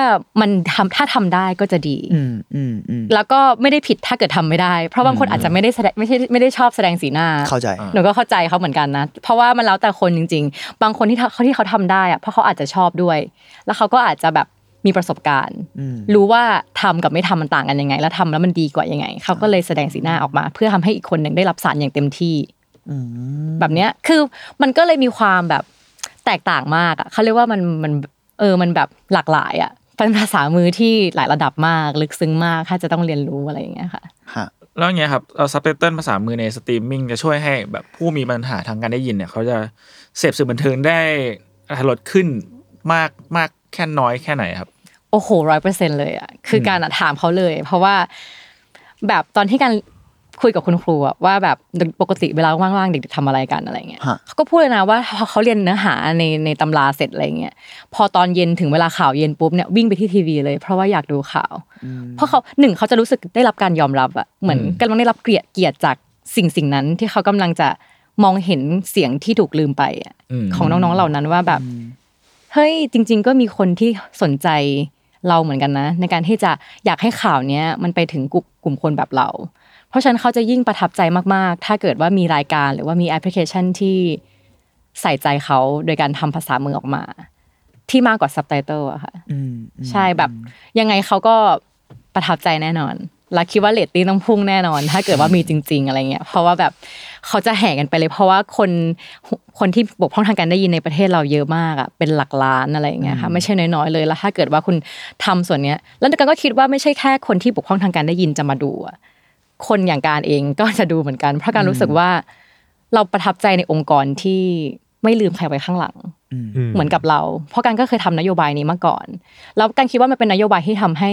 มันทำถ้าทำได้ก็จะดีอืมอืมอืมแล้วก็ไม่ได้ผิดถ้าเกิดทำไม่ได้ เพราะบางคนอาจจะไม่ได้แสดงไม่ใช่ไม่ได้ชอบแสดงสีหน้าเข้าใจหนูก็เข้าใจเขาเหมือนกันนะเพราะว่ามันแล้วแต่คนจริง ๆ บางคนที่เขาที่เขาทำได้อะเพราะเขาอาจจะชอบด้วย แล้วเขาก็อาจจะแบบมีประสบการณ์อืมรู้ว่าทำกับไม่ทำมันต่างกันยังไง แล้วทำแล้วมันดีกว่ายังไงเขาก็เลยแสดงสีหน้าออกมา เพื่อทำให้อีกคนหนึ่งได้รับสารอย่างเต็มที่อืม แบบเนี้ยคือมันก็เลยมีความแบบแตกต่างมากอะเขาเรียกว่ามันมันเออมันแบบหลากหลายอะเป็นภาษามือที่หลายระดับมากลึกซึ้งมากถ้าจะต้องเรียนรู้อะไรอย่างเงี้ยค่ะฮะแล้วอย่างเงี้ยครับเอาซับไตเติลภาษามือในสตรีมมิ่งจะช่วยให้แบบผู้มีปัญหาทางการได้ยินเนี่ยเขาจะเสพสื่อบันเทิงได้อรรถรสขึ้นมากมากแค่น้อยแค่ไหนครับ โอ้โหร้อยเปอร์เซ็นต์เลยอะคือการอะถามเขาเลย เพราะว่าแบบตอนที่การ คุยกับคุณครูอะว่าแบบปกติเวลาว่างๆเด็กๆทำอะไรกันอะไรเงี้ยฮะเขาก็พูดเลยนะว่าพอเขาเรียนเนื้อหาในในตำราเสร็จอะไรเงี้ยพอตอนเย็นถึงเวลาข่าวเย็นปุ๊บเนี่ยวิ่งไปที่ทีวีเลย เพราะว่าอยากดูข่าว เพราะเขาหนึ่งเขาจะรู้สึกได้รับการยอมรับอะเหมือนกำลังได้รับเกียรติเกียรติจากสิ่งสิ่งนั้นที่เขากำลังจะมองเห็นเสียงที่ถูกลืมไปอะอืมของน้องๆเหล่านั้นว่าแบบเฮ้ยจริง ๆ ก็มีคนที่สนใจเราเหมือนกันนะ ในการที่จะอยากให้ข่าวเนี้ยมันไปถึงกลุ่มกลุ่มคนแบบเรา เพราะฉะนั้นเขาจะยิ่งประทับใจมากๆ ถ้าเกิดว่ามีรายการหรือว่ามีแอปพลิเคชันที่ใส่ใจเขาโดยการทำภาษามือออกมา ที่มากกว่าซับไตเติลอะค่ะอืมอืมใช่แบบ ยังไงเขาก็ประทับใจแน่นอนแล้วคิดว่าเรตติ้งต้องพุ่งแน่นอน ถ้าเกิดว่ามีจริง ๆ อะไรเงี้ยเพราะว่าแบบเขาจะแห่กันไปเลย เพราะว่าคนคนที่บกพร่องทางการได้ยินในประเทศเราเยอะมากอะเป็นหลักล้านอะไรอย่างเงี้ยค่ะไม่ใช่น้อยๆเลยแล้วถ้าเกิดว่าคุณทำส่วนเนี้ยแล้วกันก็คิดว่าไม่ใช่แค่คนที่บกพร่องทางการได้ยินจะมาดูอะ คนอย่างการเองก็จะดูเหมือนกัน เพราะการรู้สึกว่า เราประทับใจในองค์กรที่ไม่ลืมใครไว้ข้างหลัง เหมือนกับเรา เพราะการก็เคยทำนโยบายนี้มาก่อน แล้วการคิดว่ามันเป็นนโยบายที่ทำให้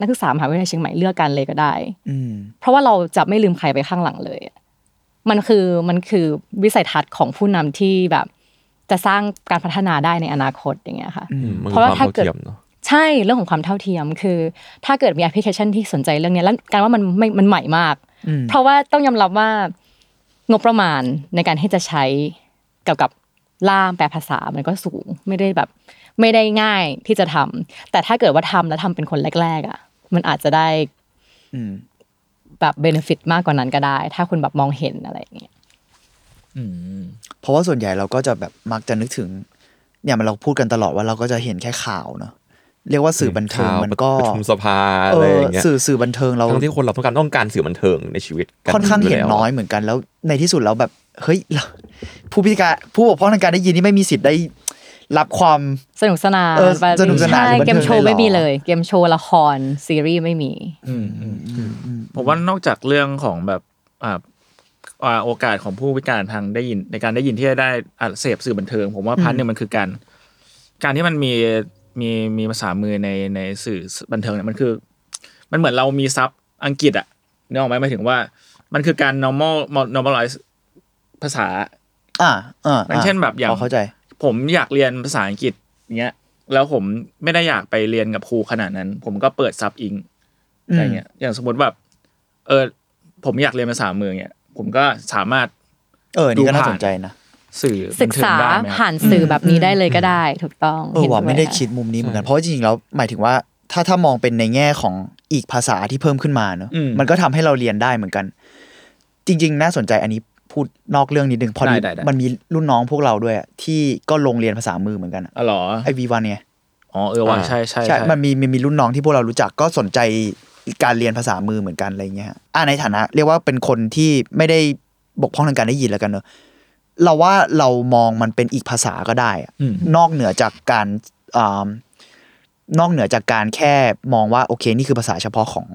นักศึกษามหาวิทยาลัยเชียงใหม่เลือกกันเลยก็ได้อืมเพราะว่าเราจะไม่ลืมใครไปข้างหลังเลยอะมันคือมันคือวิสัยทัศน์ของผู้นำที่แบบ จะสร้างการพัฒนาได้ในอนาคตอย่างเงี้ยค่ะอืมมันเพคือราะว่าความถ้าเท่าเกิดเทียมเนาะ ใช่เรื่องของความเท่าเทียมคือ ถ้าเกิดมีแอปพลิเคชันที่สนใจเรื่องเนี้ยแล้วการว่ามันไม่มันใหม่มากอืมเพราะว่าต้องยอมรับว่างบประมาณในการที่จะใช้เกี่ยวกับล่ามแปลภาษามันก็สูงไม่ได้แบบ ไม่ได้ง่ายที่จะทำแต่ถ้าเกิดว่าทำแล้วทำเป็นคนแรก ๆ อะ มันอาจจะได้อืมแบบเบนฟิตมากกว่านั้นก็ได้ ถ้าคุณแบบมองเห็นอะไรอย่างเงี้ยอืมเพราะว่าส่วนใหญ่เราก็จะแบบมักจะนึกถึง เนี่ยมันเราพูดกันตลอดว่าเราก็จะเห็นแค่ข่าวเนอะ เรียกว่าสื่อบันเทิงข่าวมันก็ประชุมสภาเออะไรออย่างเงี้ยสื่อสื่อบันเทิงเราทั้งที่คนเราต้องการต้องการสื่อบันเทิงในชีวิตกัค่อนข้างเห็นแล้วน้อยเหมือนกันแล้วในที่สุดเราแบบเฮ้ยเราผู้พิการผู้บกพร่องทางการได้ยินนี่ไม่มีสิทธิ์ได้รับความสนุกสนานเออสนุกสนานใช่หรือบันเทิงเกมโชว์เลยเหรอไม่มีเลย เกมโชว์ละครซีรีส์ไม่มีอืมอืมผมว่านอกจากเรื่องของแบบอ่าอ่าโอกาสของผู้พิการทางได้ยินในการได้ยินที่จะได้อ่าเสพสื่อบันเทิง ผมว่า part หนึ่งมันคือการ การที่มันมี มีมีภาษามือในในสื่อบันเทิงเนี่ยมันคือ มันเหมือนเรามีซับอังกฤษอะนึกออกไหมหมายถึงว่า มันคือการ normal normalize ภาษา อ่าอ่าอย่างเช่นแบบอย่างพเข้าใจ ผมอยากเรียนภาษาอังกฤษเงี้ย แล้วผมไม่ได้อยากไปเรียนกับครูขนาดนั้น ผมก็เปิดซับอิงอะไรเงี้ย อย่างสมมติแบบ เออ ผมอยากเรียนภาษามือเงี้ยผมก็สามารถ เออนี่ก็น่าดูผ่านสนใจนะ สื่อศึกษาบันเทิงได้ไหมครับผ่านสื่อแบบนี้ได้เลยก็ได้ ถูกต้องเออว่าห็นวยไม่ได้ค่ะคิดมุมนี้เหมือนกันเพราะว่าจริงๆแล้วหมายถึงว่าถ้าถ้ามองเป็นในแง่ของอีกภาษาที่เพิ่มขึ้นมาเนอะอืมมันก็ทำให้เราเรียนได้เหมือนกัน จริง ๆ น่าสนใจอันนี้พูดนอกเรื่องนิดนึงพอดีได้ได้ได้มันมีรุ่นน้องพวกเราด้วยอะที่ก็ลงเรียนภาษามือเหมือนกันอะอ๋อเหรอไอวีวันไงอ๋อเออว่าใช่ใช่ใช่มันมีมีมีรุ่นน้องที่พวกเรารู้จักก็สนใจการเรียนภาษามือเหมือนกันอะไรเงี้ยฮะอ่าในฐานะ เรียกว่าเป็นคนที่ไม่ได้บกพร่องทางการได้ยินแล้วกันเนอะ เราว่าเรามองมันเป็นอีกภาษาก็ได้อะอืมนอกเหนือจากการอ่านอกเหนือจากการแค่มองว่าโอเคนี่คือภาษาเฉพาะของ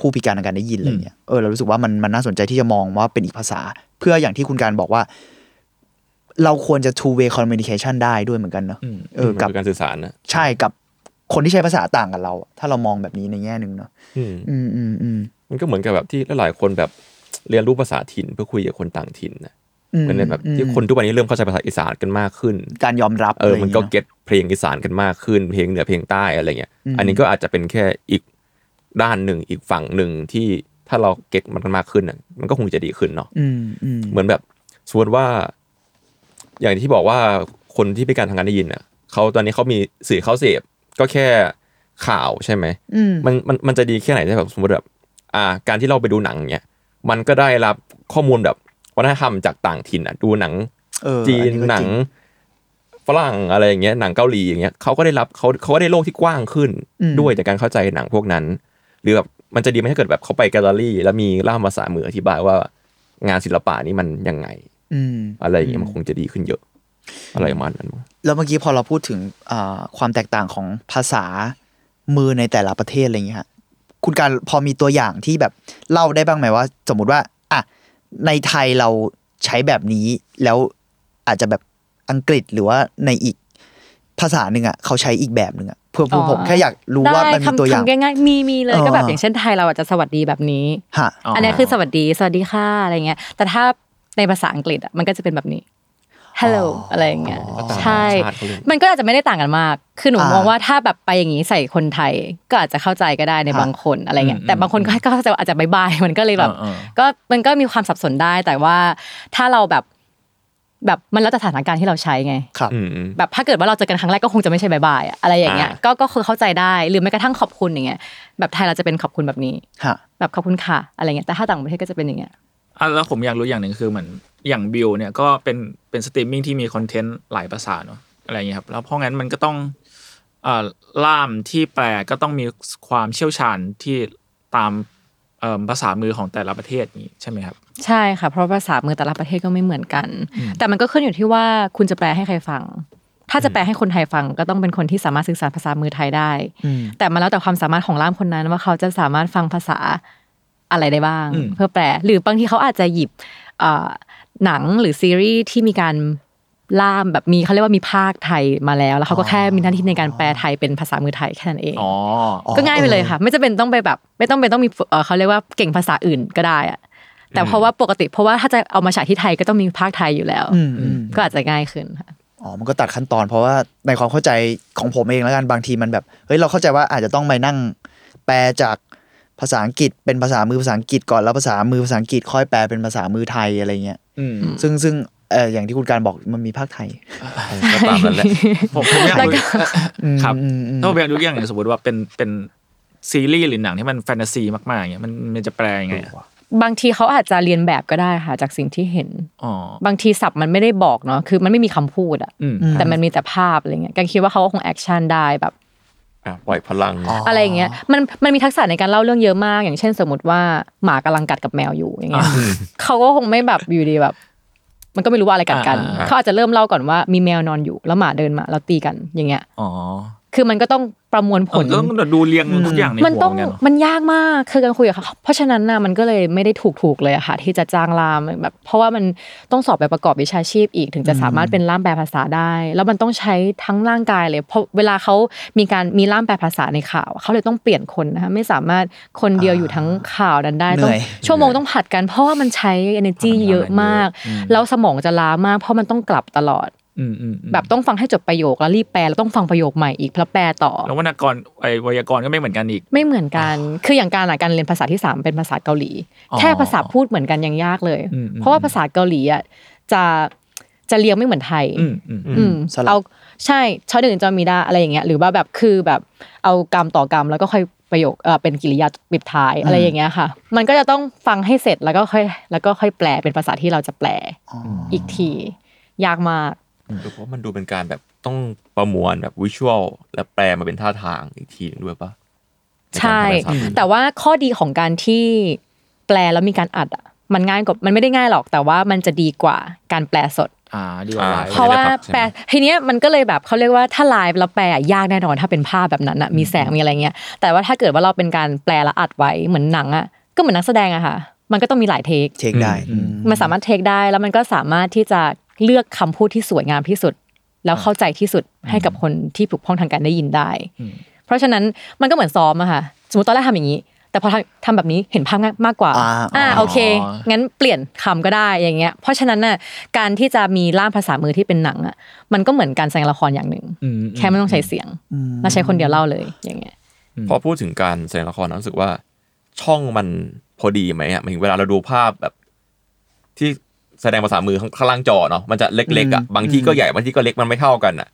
ผู้พิการทางการได้ยินอะไรเงี้ยเออเรารู้สึกว่ามันมันน่าสนใจที่จะมองว่าเป็นอีกภาษา เพื่ออย่างที่คุณการบอกว่า เราควรจะ two way communication ได้ด้วยเหมือนกันเนอะอืมเออกับมันคืการสื่อสารนะใช่กับคนที่ใช้ภาษาต่างกับเรา ถ้าเรามองแบบนี้ในแง่หนึ่งเนาะอืมอืมอืมอืมมันก็เหมือนกับแบบที่หลายๆคนแบบเรียนรู้ภาษาถิ่นเพื่อคุยกับคนต่างถิ่นนะอืม เหมือนในแบบที่อืมคนทุกวันนี้เริ่มเข้าใจภาษาอีสานกันมากขึ้น การยอมรับเออมันก็ะไรย่างงี้ยเก็ตเพลงอีสานกันมากขึ้น เพลงเหนือเพลงใต้อะไรเงี้ยอืมอันนี้ก็อาจจะเป็นแค่อีกด้านหนึ่งอีกฝั่งหนึ่งที่ถ้าเราเก็ตมันกันมากขึ้นน่ะมันก็คงจะดีขึ้นเนาะอืมอืมเหมือนแบบสมมติว่า อย่างที่บอกว่าคนที่พิการทางการได้ยินอะเขาตอนนี้เขามีสื่อเขาเสพก็แค่ข่าวใช่ไหมอืมมันมันมันจะดีแค่ไหนถ้าแบบสมมติแบบ อ่า การที่เราไปดูหนังเนี้ยมันก็ได้รับข้อมูลแบบ วัฒนธรรมจากต่างถิ่นอะดูหนังเออจีอันก็หนังจริฝรั่งอะไรอย่างเงี้ยหนังเกาหลีอย่างเงี้ยเขาก็ได้รับเขาเขาก็ได้โลกที่กว้างขึ้นอืมด้วยจากการเข้าใจหนังพวกนั้น หรือแบบมันจะดีไหมถ้าเกิดแบบเขาไปแกลเลอรี่ แล้วมีล่ามภาษามืออธิบายว่างานศิลปะนี้มันยังไงอืมอะไรอย่างเงี้ยมันคงจะดีขึ้นเยอะ อะไรประมาณนั้นมั้งแล้วเมื่อกี้พอเราพูดถึงอ่าความแตกต่างของภาษามือในแต่ละประเทศอะไรอย่างเงี้ยฮะคุณการพอมีตัวอย่างที่แบบเล่าได้บ้างไหมว่า สมมุติว่า อะ ในไทยเราใช้แบบนี้ แล้วอาจจะแบบอังกฤษหรือว่าในอีกภาษาหนึ่งอะเขาใช้อีกแบบหนึ่งอะเพื่อผมแค่อยากรู้ว่ามันมีได้ตัวอย่างคำคำง่ายๆมีมีเลยเออก็แบบอย่างเช่นไทยเราอาจจะสวัสดีแบบนี้ฮะอ๋ออัอันนี้คือสวัสดีสวัสดีค่ะอะไรเงี้ย แต่ถ้าในภาษาอังกฤษอะมันก็จะเป็นแบบนี้ hello อะไรอย่างเงี้ยก็ต่างใช่ชาติเขาเล่นมันก็อาจจะไม่ได้ต่างกันมาก คือหนูอ่ามมองว่าถ้าแบบไปอย่างนี้ใส่คนไทย ก็อาจจะเข้าใจก็ได้ในฮะบางคนอะไรเงี้ยอืมแต่บางคนก็ก็จะอาจจะบายบายมันก็เลยแบบเออเออก็มันก็มีความสับสนได้แต่ว่าถ้าเราแบบแบบมันแล้วแต่สถานการณ์ที่เราใช้ไงครับอืมอืมแบบถ้าเกิดว่าเราเจอกันครั้งแรกก็คงจะไม่ใช่ bye bye อะอะไรอย่างเงี้ยอ่าก็ก็คือเข้าใจได้หรือแม้กระทั่งขอบคุณอย่างเงี้ยแบบไทยเราจะเป็นขอบคุณแบบนี้ฮะแบบขอบคุณค่ะอะไรเงี้ยแต่ถ้าต่างประเทศก็จะเป็นอย่างเงี้ย อะแล้วผมอยากรู้อย่างหนึ่งคือเหมือนอย่าง Viu เนี่ยก็เป็นเป็นสตรีมมิ่งที่มีคอนเทนต์หลายภาษาเนาะอะไรอย่างเงี้ยครับแล้วเพราะงั้นมันก็ต้องเอ่อล่ามที่แปลก็ต้องมีความเชี่ยวชาญที่ตามเอ่อภาษามือของแต่ละประเทศนี้ใช่ไหมครับ ใช่ค่ะ เพราะภาษามือแต่ละประเทศก็ไม่เหมือนกัน แต่มันก็ขึ้นอยู่ที่ว่าคุณจะแปลให้ใครฟัง ถ้าจะแปลให้คนไทยฟังก็ต้องเป็นคนที่สามารถสื่อสารภาษามือไทยได้อืมแต่มันแล้วแต่ความสามารถของล่ามคนนั้นว่าเขาจะสามารถฟังภาษา อะไรได้บ้างอืมเพื่อแปล หรือบางทีเขาอาจจะหยิบเอ่อหนังหรือซีรีส์ที่มีการล่ามแบบมีเขาเรียกว่ามีภาคไทยมาแล้ว แล้วเขาก็แค่มีหน้าที่ในการแปลไทยเป็นภาษามือไทยแค่นั้นเองอ๋อก็ง่ายไปเลยค่ะ ไม่จำเป็นต้องไปแบบ ไม่ต้องเป็นต้องมีเอ่อเขาเรียกว่าเก่งภาษาอื่นก็ได้อะแต่เพราะว่าปกติเพราะว่าถ้าจะเอามาฉายที่ไทยก็ต้องมีภาคไทยอยู่แล้วอืมอืมก็อาจจะง่ายขึ้นค่ะอ๋อ มันก็ตัดขั้นตอน เพราะว่าในความเข้าใจของผมเองแล้วกันบางทีมันแบบเฮ้ยเราเข้าใจว่าอาจจะต้องไปนั่ง แปลจาก ภาษาอังกฤษเป็นภาษามือภาษาอังกฤษก่อนแล้วภาษามือภาษาอังกฤษค่อยแปลเป็นภาษามือไทยอะไรเงี้ยอืมซึ่งซึ่งเอออย่างที่คุณการบอกมันมีภาคไทยก็ตามนั้นแหละผมผมอยากแล้วรู้ก็ครับอืมอืมถ้าผมอยากรู้อย่างหนึ่งสมมติว่าเป็นเป็นซีรีส์หรือหนังที่มันแฟนตาซีมากๆอย่างเงี้ยมันมันจะแปลยังไงอะบางทีเขาอาจจะเลียนแบบก็ได้ค่ะจากสิ่งที่เห็นอ๋อบางทีศัพท์มันไม่ได้บอกเนาะคือมันไม่มีคำพูดอะอืมแต่มันมีแต่ภาพอะไรเงี้ยกันคิดว่าเขาก็คง action ได้แบบอะ ปล่อยพลังอะไรอย่างเงี้ยมันมันมีทักษะในการเล่าเรื่องเยอะมาก อย่างเช่น สมมติว่าหมากำลังกัดกับแมวอยู่อย่างเงี้ยเขาก็คงไม่แบบอยู่ดีแบบ มันก็ไม่รู้ว่าอะไรกัดกันอ่าเขาอาจจะเริ่มเล่าก่อนว่ามีแมวนอนอยู่แล้วหมาเดินมาแล้วตีกันอย่างเงี้ยอ๋อ คือมันก็ต้องประมวลผผลลต้องดูเรียงทุกอย่างในมันหัวต้องเหมือนกันเนอะมันยากมากคือการคุยกับเขาเพราะฉะนั้นน่ะมันก็เลยไม่ได้ถูกถูกๆเลยอะค่ะ ที่จะจ้างล่ามแบบเพราะว่ามันต้องสอบไปประกอบวิชาชีพอีกถึงจะสามารถเป็นล่ามแปลภาษาได้ แล้วมันต้องใช้ทั้งร่างกายเลย เพราะเวลาเขามีการมีล่ามแปลภาษาในข่าวเขาเลยต้องเปลี่ยนคนนะคะไม่สามารถคนเดียวอยู่ทั้งข่าวนั้นได้เหนื่ต้องอยชั่วโมงต้องผัดกัน เพราะว่ามันใช้ energy พลังงานเยอะมากเยอะอืมแล้วสมองจะล้ามาก เพราะมันต้องกลับตลอดอืมอืมอืม แบบต้องฟังให้จบประโยคแล้วรีบแปลแล้วต้องฟังประโยคใหม่อีกแล้วแปลต่อ แล้ววรรณกรไอ้ไวยากรณ์ก็ไม่เหมือนกันอีก ไม่เหมือนกัน คืออย่างการอะการเรียนภาษาที่สามเป็นภาษาเกาหลีอ๋อแค่ภาษาพูดเหมือนกันยังยากเลยอืมอืมเพราะว่าภาษาเกาหลีอะจะจะเรียงไม่เหมือนไทยอืมอืมอืมสลับเอาใช่ชอหนึ่งจอมีดาอะไรอย่างเงี้ยหรือว่าแบบคือแบบเอากรรมต่อกรรมแล้วก็ค่อยประโยคเออเป็นกิริยาปิดท้ายอะไรอย่างเงี้ยค่ะ มันก็จะต้องฟังให้เสร็จแล้วก็ค่อยแล้วก็ค่อยแปลเป็นภาษาที่เราจะแปลอีกที ยากมาก เพราะมันดูเป็นการแบบต้องประมวลแบบวิชวลแล้วแปลมาเป็นท่าทางอีกทีหนึงด้วยปะใช่นการทำภาษาแต่ว่าข้อดีของการที่แปลแล้วมีการอัดอะมันง่ายกว่ามันไม่ได้ง่ายหรอกแต่ว่ามันจะดีกว่าการแปลสดอ่าดีกว่าไลฟ์เพราะว่าไม่ได้พับใช่ไหมแปลทีเนี้ยมันก็เลยแบบเขาเรียกว่าถ้าไลฟ์เราแปลอะยากแน่นอนถ้าเป็นภาพแบบนั้นอะมีแสงมีอะไรเงี้ยแต่ว่าถ้าเกิดว่าเราเป็นการแปลแล้วอัดไว้เหมือนหนังอะก็เหมือนนักแสดงอะค่ะ มันก็ต้องมีหลายเทคเช็คได้อืมมันสามารถเทคได้แล้วมันก็สามารถที่จะ เลือกคำพูดที่สวยงามที่สุด แล้วเข้าใจที่สุดให้กับคนที่ผูกพ้องทางการได้ยินได้ เพราะฉะนั้นมันก็เหมือนซ้อมอะค่ะ สมมติตอนแรกทำอย่างนี้ แต่พอทำทำแบบนี้เห็นภาพง่ายมากกว่าอ่าอ่าโอเค งั้นเปลี่ยนคำก็ได้อย่างเงี้ย เพราะฉะนั้นน่ะการที่จะมีล่ามภาษามือที่เป็นหนังอะมันก็เหมือนการแสดงละครอย่างหนึ่งอืมแค่ไม่ต้องใช้เสียงแล้วใช้คนเดียวเล่าเลยอย่างเงี้ยพอพูดถึงการแสดงละครนะรู้สึกว่า ช่องมันพอดีไหมอะหมายถึงเวลาเราดูภาพแบบที่ แสดงภาษามือข้างข้างล่างจอเนาะมันจะเล็กๆอะบางที่ก็ใหญ่บางที่ก็เล็กมันไม่เท่ากันอะ